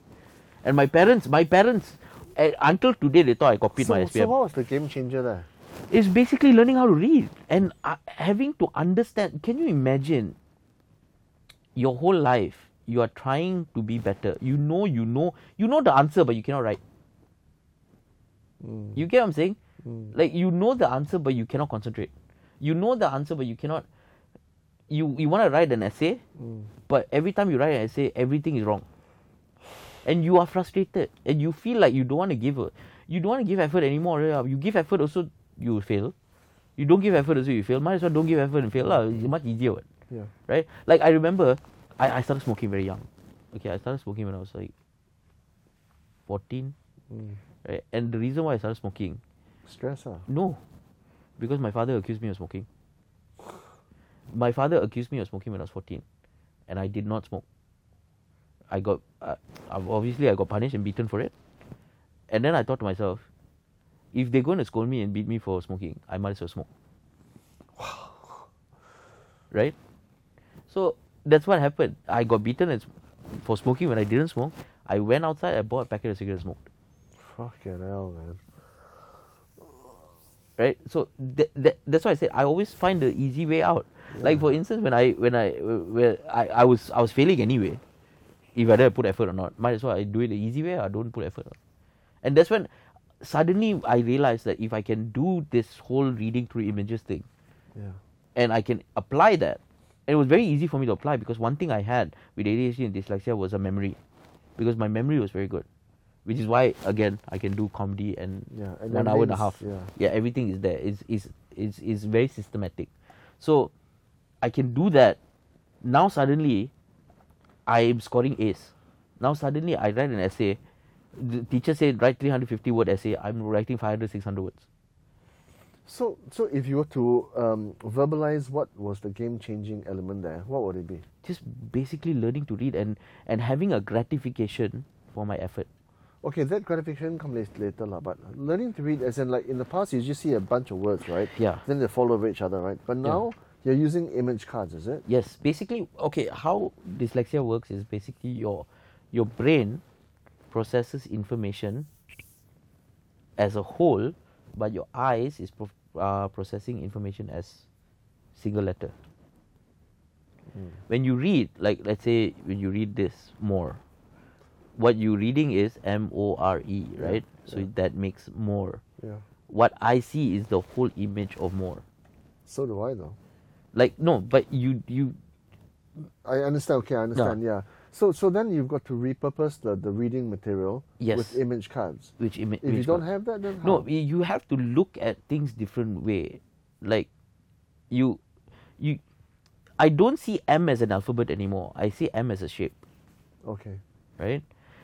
And my parents, my parents, eh, until today they thought I copied my so, so what was the game changer there? it's basically learning how to read and uh, having to understand. Can you imagine? Your whole life, you are trying to be better. You know, you know, you know the answer, but you cannot write. Mm. You get what I'm saying? Mm. Like you know the answer, but you cannot concentrate. You know the answer, but you cannot. You you want to write an essay, Mm. but every time you write an essay, everything is wrong. And you are frustrated, and you feel like you don't want to give a, you don't want to give effort anymore. right? You give effort also, you will fail. You don't give effort also, you fail. Might as well don't give effort and fail. lah. It's much easier, what? Yeah. right? Like I remember, I, I started smoking very young. Okay, I started smoking when I was like 14, Mm. right? And the reason why I started smoking Stress, ah. no, because my father accused me of smoking. My father accused me of smoking when I was 14, and I did not smoke. I got uh, obviously I got punished and beaten for it, and then I thought to myself, if they're going to scold me and beat me for smoking, I might as well smoke. Right? So that's what happened. I got beaten for smoking when I didn't smoke. I went outside, I bought a packet of cigarettes, and smoked. Fucking hell, man. right so th- th- that's why i said i always find the easy way out like for instance when i when i where I, I was i was failing anyway if whether i put effort or not might as well i do it the easy way i don't put effort and that's when suddenly i realized that if i can do this whole reading through images thing Yeah. and i can apply that and it was very easy for me to apply because one thing i had with adhd and dyslexia was a memory because my memory was very good which is why again i can do comedy and Yeah. And one hour and a half Yeah. yeah everything is there is is is is very systematic so i can do that now suddenly i'm scoring ace now suddenly i write an essay the teacher said write 350 word essay i'm writing 500 600 words So, so if you were to um, verbalize what was the game-changing element there, what would it be? just basically learning to read and and having a gratification for my effort Okay, that gratification comes later, lah. But learning to read, as in like in the past, you just see a bunch of words, right? Yeah. Then they fall over each other, right? But Yeah. You're using image cards, is it? yes basically okay how dyslexia works is basically your your brain processes information as a whole but your eyes is pro- uh, processing information as single letter Mm. when you read like let's say when you read this more what you're reading is m o r e Yeah, right so yeah. that makes more Yeah. what i see is the whole image of more So do I, though. Like no but you you I understand. Okay, I understand. Yeah. So, so then you've got to repurpose the, the reading material Yes. with image cards. which image If you don't have that, then No, how? y- you have to look at things different way. Like you you I don't see M as an alphabet anymore. I see M as a shape, Okay. right?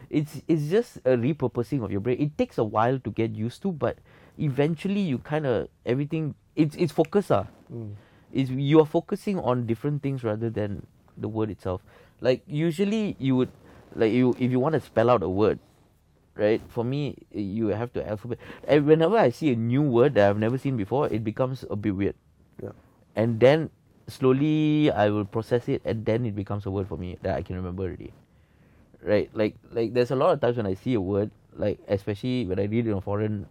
It's it's just a repurposing of your brain. It takes a while to get used to, but eventually you kind of everything it's it's focus ah. Mm. Is you are focusing on different things rather than the word itself. Like usually you would like you if you want to spell out a word, right? For me, you have to alphabet. And whenever I see a new word that I've never seen before, it becomes a bit weird. Yeah. And then slowly I will process it, and then it becomes a word for me that I can remember already. Right? Like like there's a lot of times when I see a word, like especially when I read it in a foreign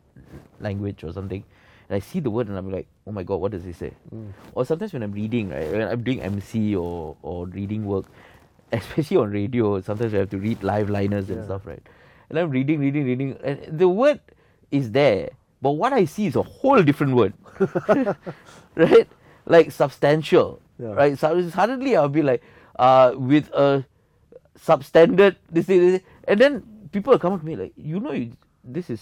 language or something, and I see the word and I'm like, oh my god, what does it say? Mm. Or sometimes when I'm reading, right, when I'm doing MC or or reading work, especially on radio, sometimes I have to read live liners and stuff, right? And I'm reading, reading, reading, and the word is there, but what I see is a whole different word, right? Like substantial, Yeah. right? So suddenly I'll be like, uh, with a substandard this, thing, this, and then people will come up to me like, you know, you, this is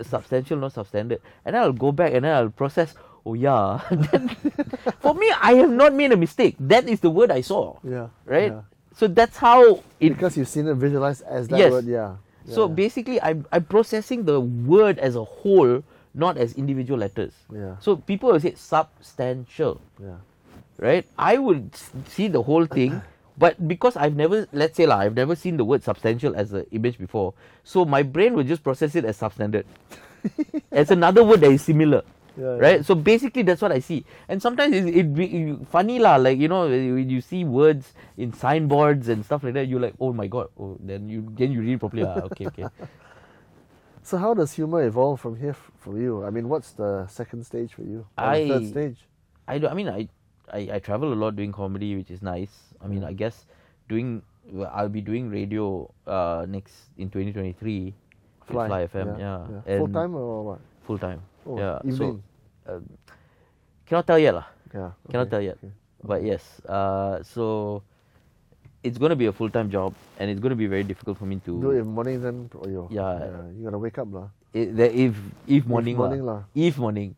substantial, not substandard, and then I'll go back and then I'll process. Oh yeah, for me, I have not made a mistake. That is the word I saw, Yeah. right? yeah. So that's how it. Because you've seen it visualized as that Yes. word, yeah. so yeah. basically, I'm I'm processing the word as a whole, not as individual letters. Yeah. So people will say substantial, Yeah. right? I would see the whole thing, but because I've never, let's say, lah, I've never seen the word substantial as an image before, so my brain will just process it as substandard, as another word that is similar. Yeah, right? So basically, that's what I see. And sometimes it, it be funny lah, like you know, when you see words in signboards and stuff like that, you're like, oh my god. Oh, then you then you read properly. Ah, okay, okay. So how does humor evolve from here f- for you? I mean, what's the second stage for you? Or the third stage? I do. I mean, I, I I travel a lot doing comedy, which is nice. I mean, I guess doing I'll be doing radio uh next in 2023. with Fly FM, yeah. Full time or what? Full time. Oh, yeah. evening. So um, cannot tell yet lah. yeah. Cannot tell yet. okay. But yes, uh, so it's going to be a full time job, and it's going to be very difficult for me to. Do it in morning then, or you? Yeah. You gotta wake up lah. It, the eve eve morning, morning lah. lah. Eve morning.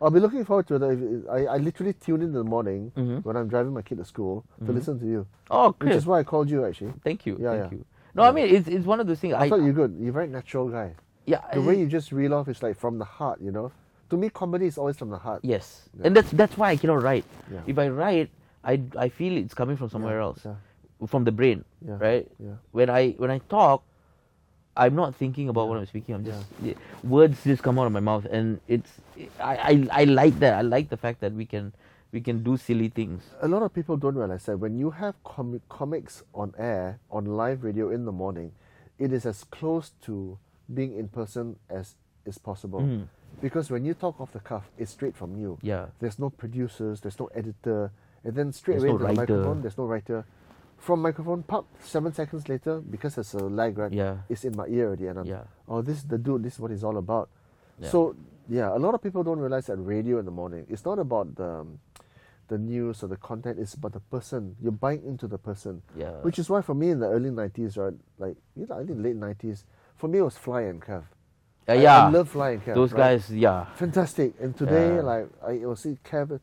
I'll be looking forward to it. I, I literally tune in in the morning Mhm. when I'm driving my kid to school to Mhm. listen to you, Oh, which is why I called you actually. Thank you. Yeah, thank yeah. you. No, I mean it's it's one of those things. I, I, thought you're good. You're a very natural guy. yeah. The way you just reel off is like from the heart, you know. To me, comedy is always from the heart. Yes, Yeah. and that's that's why I cannot write. Yeah. If I write, I I feel it's coming from somewhere Yeah, else, Yeah. from the brain, Yeah. right? Yeah. When I when I talk, I'm not thinking about what I'm speaking. I'm just yeah, words just come out of my mouth, and it's I, I I like that. I like the fact that we can we can do silly things. A lot of people don't realize that when you have comi- comics on air, on live radio in the morning, it is as close to being in person as is possible. Mm. Because when you talk off the cuff, it's straight from you. Yeah. There's no producers, there's no editor, and then straight There's away no the microphone, there's no writer. From microphone, pop, seven seconds later, because there's a lag, right? Yeah. It's in my ear already, and I'm, Yeah. oh, this is the dude, this is what he's all about. Yeah. So, yeah, a lot of people don't realize that radio in the morning, it's not about the, um, the news or the content, it's about the person. You're buying into the person. Yeah. Which is why for me in the early 90s, right, like, you know, I think late 90s, for me it was Fly and Kev. Uh, I- yeah. I love Fly and Kev. Those right? guys, yeah. fantastic. And today, Yeah. like I will see Kevin,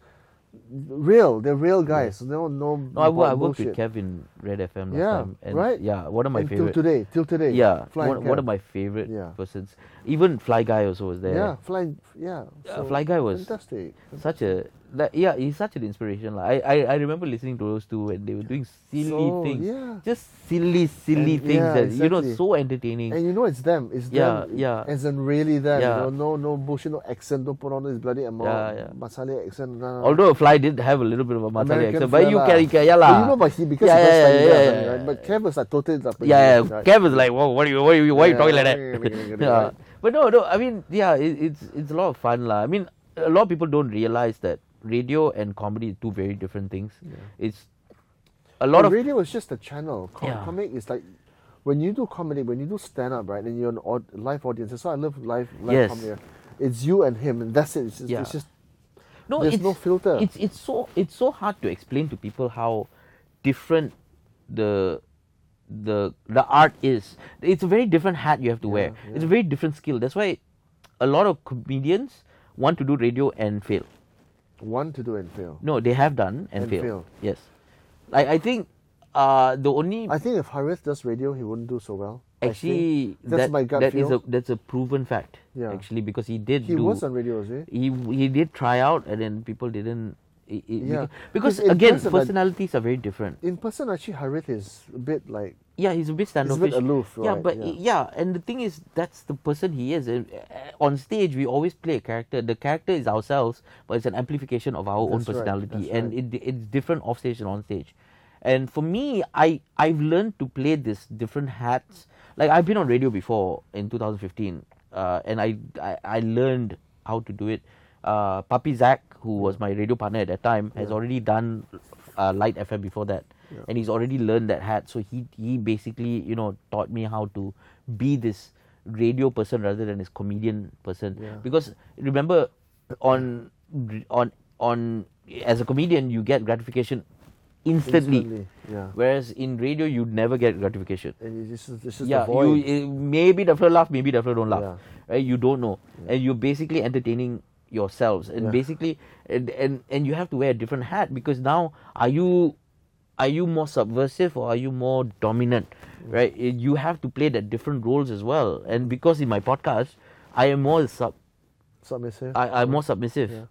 real. They're real guys. No, no. No, I, wo- I worked with Kevin Red FM last Yeah, time, and right? yeah, one of my and favorite. till today, till today. Yeah, one, one of my favorite Yeah. persons. Even Fly Guy also was there. Yeah, fly. Yeah, Uh, Fly Guy was fantastic. such a like, yeah, he's such an inspiration. Like, I, I I remember listening to those two and they were doing silly So, things, yeah. just silly silly And- things yeah, that you know so entertaining. And you know it's them. It's Yeah, them. yeah. As in really them. Yeah. You know, no, no bullshit, no accent. Don't put on this bloody amount. Yeah, yeah. Masala accent. No. Although Fly did have a little bit of a American accent, but you fella. can, you can yeah But lah. you know, but he because Yeah, he does yeah, yeah, yeah, right? yeah, But yeah. Kev was like totally yeah, yeah. right? Kev was like, "Whoa, what are you, what are you, why are you talking like yeah, yeah, yeah, that?" yeah, yeah. But no, no. I mean, yeah, it, it's it's a lot of fun, lah. I mean, a lot of people don't realize that radio and comedy are two very different things. It's a lot of radio is just a channel. Com- Yeah. Comic is like when you do comedy, when you do stand up, right, and you're an live audience. That's why I love live live Yes. comedy. It's you and him, and that's it. It's just, Yeah. it's just no, there's it's, no filter. It's it's so it's so hard to explain to people how different the the the art is. It's a very different hat you have to wear. Yeah, It's a very different skill. That's why a lot of comedians want to do radio and fail. One to do and fail. No, they have done and, And failed. failed. Yes, I I think uh, the only I think if Harith does radio, he wouldn't do so well. Actually that's that, my gut that is feel. a that's a proven fact. Yeah. Actually, because he did he do was on radio, was he? he did try out and then people didn't. It, it- Yeah. Because 'Cause in again, person, I- personalities are very different. In person, actually, Harith is a bit like Yeah, he's a bit He's a standoffish. bit aloof, Yeah, but yeah. yeah. and the thing is, that's the person he is. And, uh, on stage, we always play a character. The character is ourselves, but it's an amplification of our own That's right, personality, that's and right. it, it's different off stage and on stage. And for me, I I've learned to play this different hats. Like I've been on radio before in 2015, uh, and I, I I learned how to do it. Uh, Papi Zach, who was my radio partner at that time, has Yeah. already done uh, Lite FM before that, Yeah. and he's already learned that hat. So he he basically you know taught me how to be this radio person rather than this comedian person. Yeah. Because remember, on on on as a comedian, you get gratification instantly. Instantly, Yeah. Whereas in radio, you never get gratification. And you- this is this is Yeah, the you eh, maybe the fellow laugh, maybe the fellow don't laugh. Yeah. Right? You don't know, and you're basically entertaining yourselves, and Yeah. basically, and, and and you have to wear a different hat because now are you are you more subversive or are you more dominant? Right? Eh, You have to play the different roles as well, and because in my podcast, I am more sub, Submissive. I, I'm more submissive. Yeah.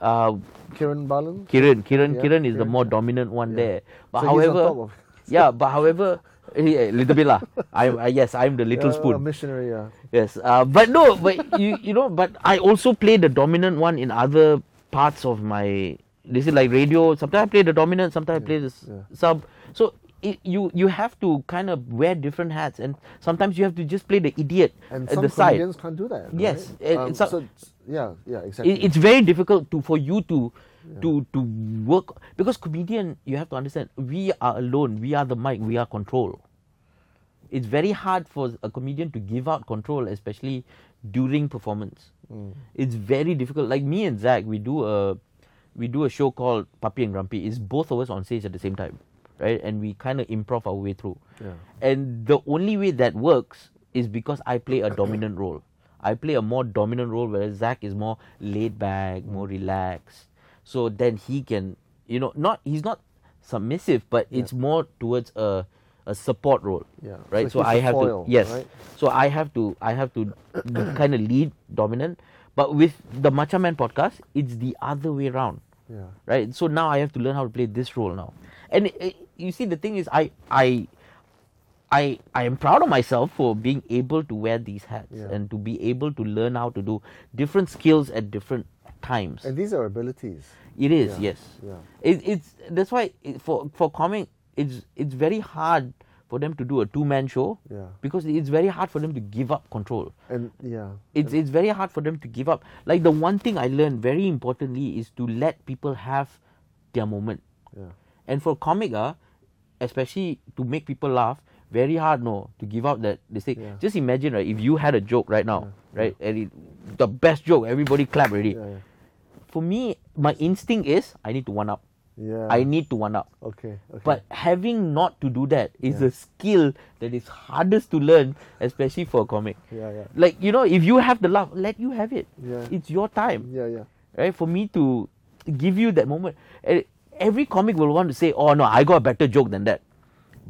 Uh, Kiran Balan. Kiran, Kiran, Yeah, Kiran is the more yeah. dominant one Yeah. there. But So however, yeah, but however, a little bit lah. I, I yes, I'm the little Yeah, spoon. A missionary. Yeah. Yes, uh, but no, but you you know, but I also play the dominant one in other parts of my. This is like radio. Sometimes I play the dominant. Sometimes I play the yeah. sub. So it, you you have to kind of wear different hats, and sometimes you have to just play the idiot And at the side. And comedians can't do that. Yes, right? it- Um, it's so yeah, yeah, exactly. It, it's very difficult to for you to to to work because comedian you have to understand we are alone. We are the mic. We are control. It's very hard for a comedian to give out control, especially during performance. Mm. It's very difficult. Like me and Zach, we do a we do a show called Puppy and Grumpy. It's both of us on stage at the same time, right? And we kind of improv our way through. Yeah. And the only way that works is because I play a dominant role. I play a more dominant role, whereas Zach is more laid back, more relaxed. So then he can, you know, not he's not submissive, but it's more towards a a support role. Yeah. Right. So So, I have foil, to yes. right? So I have to I have to kind of lead dominant. But with the Macha Man podcast, it's the other way around Yeah. right? So now I have to learn how to play this role now. And uh, you see, the thing is, I I I I am proud of myself for being able to wear these hats Yeah. and to be able to learn how to do different skills at different times. And these are abilities. it is yeah, yes. yeah. It, it's that's why for for comic, it's it's very hard for them to do a two man show Yeah. because it's very hard for them to give up control And yeah. it's it's very hard for them to give up. Like the one thing I learned very importantly is to let people have their moment. Yeah. And for comic, ah, especially to make people laugh, very hard no to give up that they say. Yeah. Just imagine right if you had a joke right now, right, and it, the best joke, everybody clap already. Yeah. Yeah. For me, my instinct is I need to one up. Yeah. I need to one up. Okay. Okay. But having not to do that is Yeah. a skill that is hardest to learn, especially for a comic. yeah. Yeah. Like you know, if you have the love, let you have it. Yeah. It's your time Yeah. Yeah. right? For me to give you that moment. Every comic will want to say, "Oh no, I got a better joke than that,"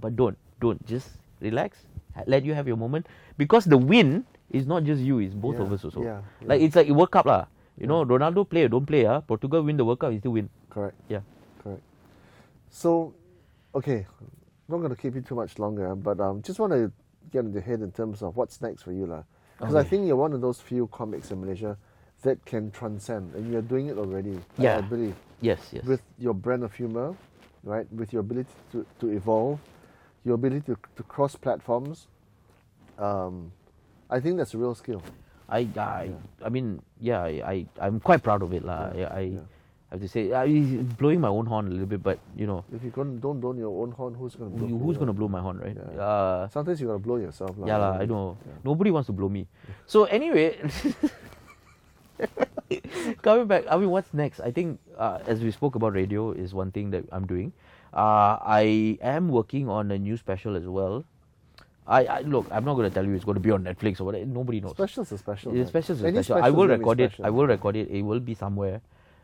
but don't, don't. Just relax. Let you have your moment because the win is not just you; it's both of us also. yeah, Like it's like a World Cup lah. You know, Ronaldo play or don't play, ah, Portugal win the World Cup, he still win. Correct. Yeah. So, okay, not going to keep you too much longer, but um, just want to get into the head in terms of what's next for you, lah. Because I think you're one of those few comics in Malaysia that can transcend, and you're doing it already. I- I believe Yes, yes. with your brand of humor, right? With your ability to, to evolve, your ability to, to cross platforms. Um, I think that's a real skill. I, I, I mean, yeah, I, I, I'm quite proud of it lah. Yeah, I, I have to say, I, it's blowing my own horn a little bit, but you know, If you don't don't blow your own horn, who's going to blow? who- who's gonna blow my horn, right? Yeah. Uh, Sometimes you got to blow yourself, lah. Yeah, lah, I know. Yeah. Nobody wants to blow me. So anyway, coming back, I mean, what's next? I think uh, as we spoke about radio is one thing that I'm doing. Uh, I am working on a new special as well. I, I look. I'm not going to tell you it's going to be on Netflix or whatever. Nobody knows. Special's a special. It's man. special is Any special. I will gonna record it. special. I will record it. It will be somewhere.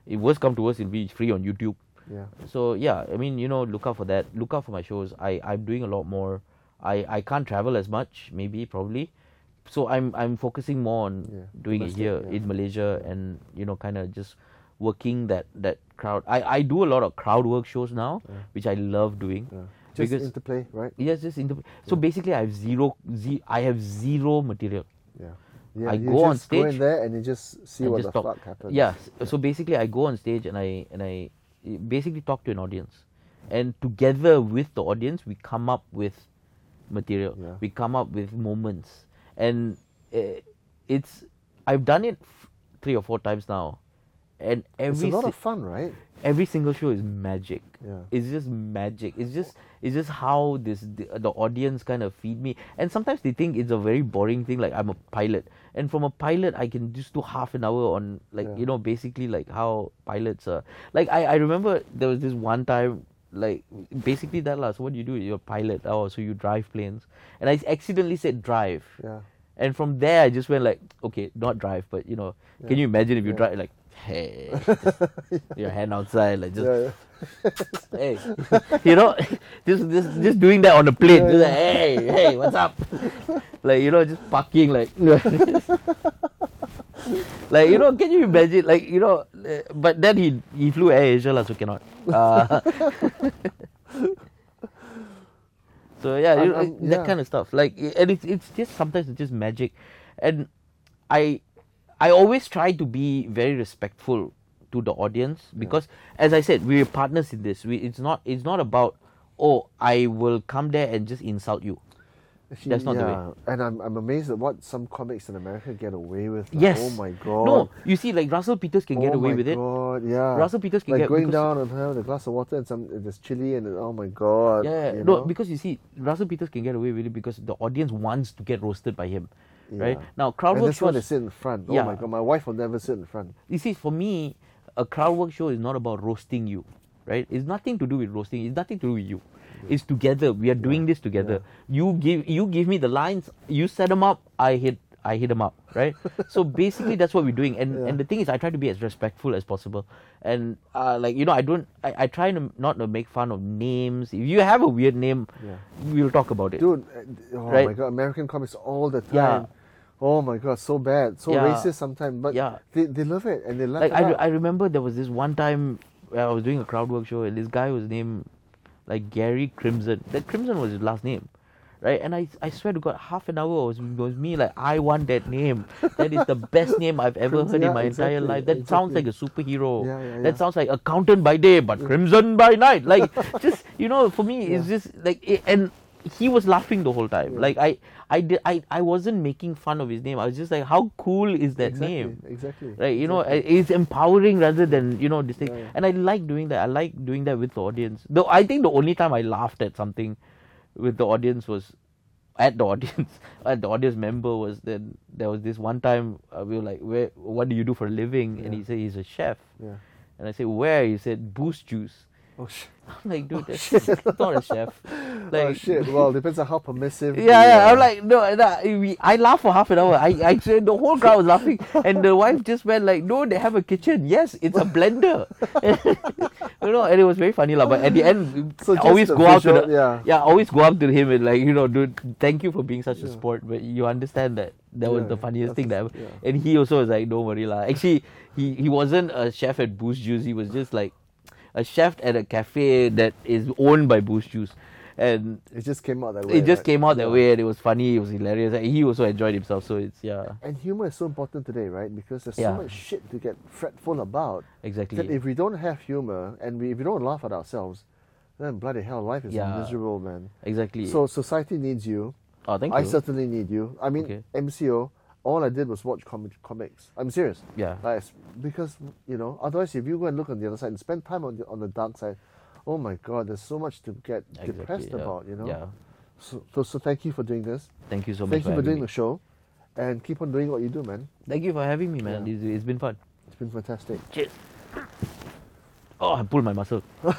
It worst come to us, it'll be free on YouTube. Yeah. So yeah, I mean, you know, look out for that. Look out for my shows. I I'm doing a lot more. I I can't travel as much, maybe probably. So I'm I'm focusing more on Yeah, doing it here yeah. in Malaysia and you know kind of just working that that crowd. I I do a lot of crowd work shows now, Yeah. which I love doing. Just Because- interplay, right? Yes, just inter- so basically I have zero ze- I have zero material. Yeah. Yeah. I go on just Go in stage there and you just see what just the talk. fuck happens. Yeah. s- So basically, I go on stage and I and I eh, basically talk to an audience, and together with the audience, we come up with material. Yeah. We come up with moments, and uh, it's I've done it f- three or four times now, and every it's a lot si- of fun, right? Every single show is magic. Yeah. It's just magic. It's just it's just how this the, the audience kind of feed me. And sometimes they think it's a very boring thing. Like I'm a pilot, and from a pilot I can just do half an hour on like Yeah. you know basically like how pilots are. Like I I remember there was this one time like basically that lah. So what do you do? You're a pilot. Oh, so you drive planes. And I accidentally said drive. Yeah. And from there, I just went like, okay, not drive, but you know, can you imagine if you Yeah. drive like, hey, your hand outside, like just yeah, yeah. hey, you know, just just just doing that on the plane, Yeah, just like, hey, hey, what's up? like you know, just parking, like, like you know, can you imagine, like you know, but then he he flew Air Asia lah, so cannot. Uh, so yeah, you know, I'm- that kind of stuff, like, and it's it's just sometimes it's just magic, and I I always try to be very respectful to the audience because as I said, we're partners in this. We it's not it's not about oh I will come there and just insult you. Actually, That's not the way. And I'm, I'm amazed at what some comics in America get away with. like, Yes. Oh my god. No, you see, like Russell Peters can get oh away my with it. god, Yeah. Russell Peters can like get going down and having a glass of water and some there's chili and oh my god. Yeah, you no, know? because you see, Russell Peters can get away with it because the audience wants to get roasted by him, right? Yeah. Now, crowd and work that's why they sit in front. Oh Yeah. my god, my wife will never sit in front. You see, for me, a crowd work show is not about roasting you, right? It's nothing to do with roasting. It's nothing to do with you. It's together. We are doing this together. You give you give me the lines. You set them up. I hit I hit them up, right? so basically, that's what we're doing. And Yeah. and the thing is, I try to be as respectful as possible. And uh, like you know, I don't. I, I try to not to make fun of names. If you have a weird name, Yeah. we'll talk about it. Dude, uh, oh Right? my god, American comics all the time. Yeah. Oh my god, so bad, so Yeah. racist sometimes, but Yeah. they, they love it and they love like it I, re- I remember there was this one time where I was doing a crowd work show and this guy was named like Gary Crimson. That Crimson was his last name. Right, and I, I swear to God, half an hour was, was me like I want that name. That is the best name I've ever Crimson, heard in my entire life. That sounds like a superhero. Yeah, yeah, yeah. That sounds like accountant by day, but crimson by night. Like just you know, for me, it's just like it, and he was laughing the whole time. Yeah. Like I I did I I wasn't making fun of his name. I was just like, how cool is that exactly, name? Exactly. right you know it's empowering rather than you know this thing Yeah, yeah. and i like doing that i like doing that with the audience though i think the only time i laughed at something with the audience was at the audience at the audience member was then there was this one time uh, we were like where what do you do for a living and he said he's a chef Yeah. and i said where he said boost juice Oh shit. i'm like dude that's shit. not a chef like oh shit. Well, depends on how permissive. yeah, the, yeah. uh, I'm like, no, no we, I laughed for half an hour. I, I said the whole crowd was laughing, and the wife just went like, no, they have a kitchen. Yes, it's a blender. you know, and it was very funny, lah. But at the end, So always go out to the yeah. yeah, always go up to him and like, you know, dude, thank you for being such a sport. But you understand that that was the funniest thing that. Ever. yeah. And he also was like, don't worry, lah. Actually, he he wasn't a chef at Boost Juice. He was just like a chef at a cafe that is owned by Boost Juice. And It just came out that way. it just right? came out that way and it was funny it was hilarious and he also enjoyed himself so it's yeah And humor is so important today, right? Because there's Yeah. so much shit to get fretful about. exactly That if we don't have humor and we, if we don't laugh at ourselves, then bloody hell, life is Yeah. miserable, man. exactly So society needs you. oh thank I you I certainly need you. I mean, Okay. MCO. All I did was watch comic, comics. I'm serious. yeah Like, because you know, otherwise, if you go and look on the other side and spend time on the on the dark side, oh my God, there's so much to get exactly, depressed yeah. about. You know. yeah So, so, so thank you for doing this. thank you so much thank you for doing me. the show, and keep on doing what you do, man. thank you for having me man Yeah. it's, it's been fun It's been fantastic. cheers oh I pulled my muscle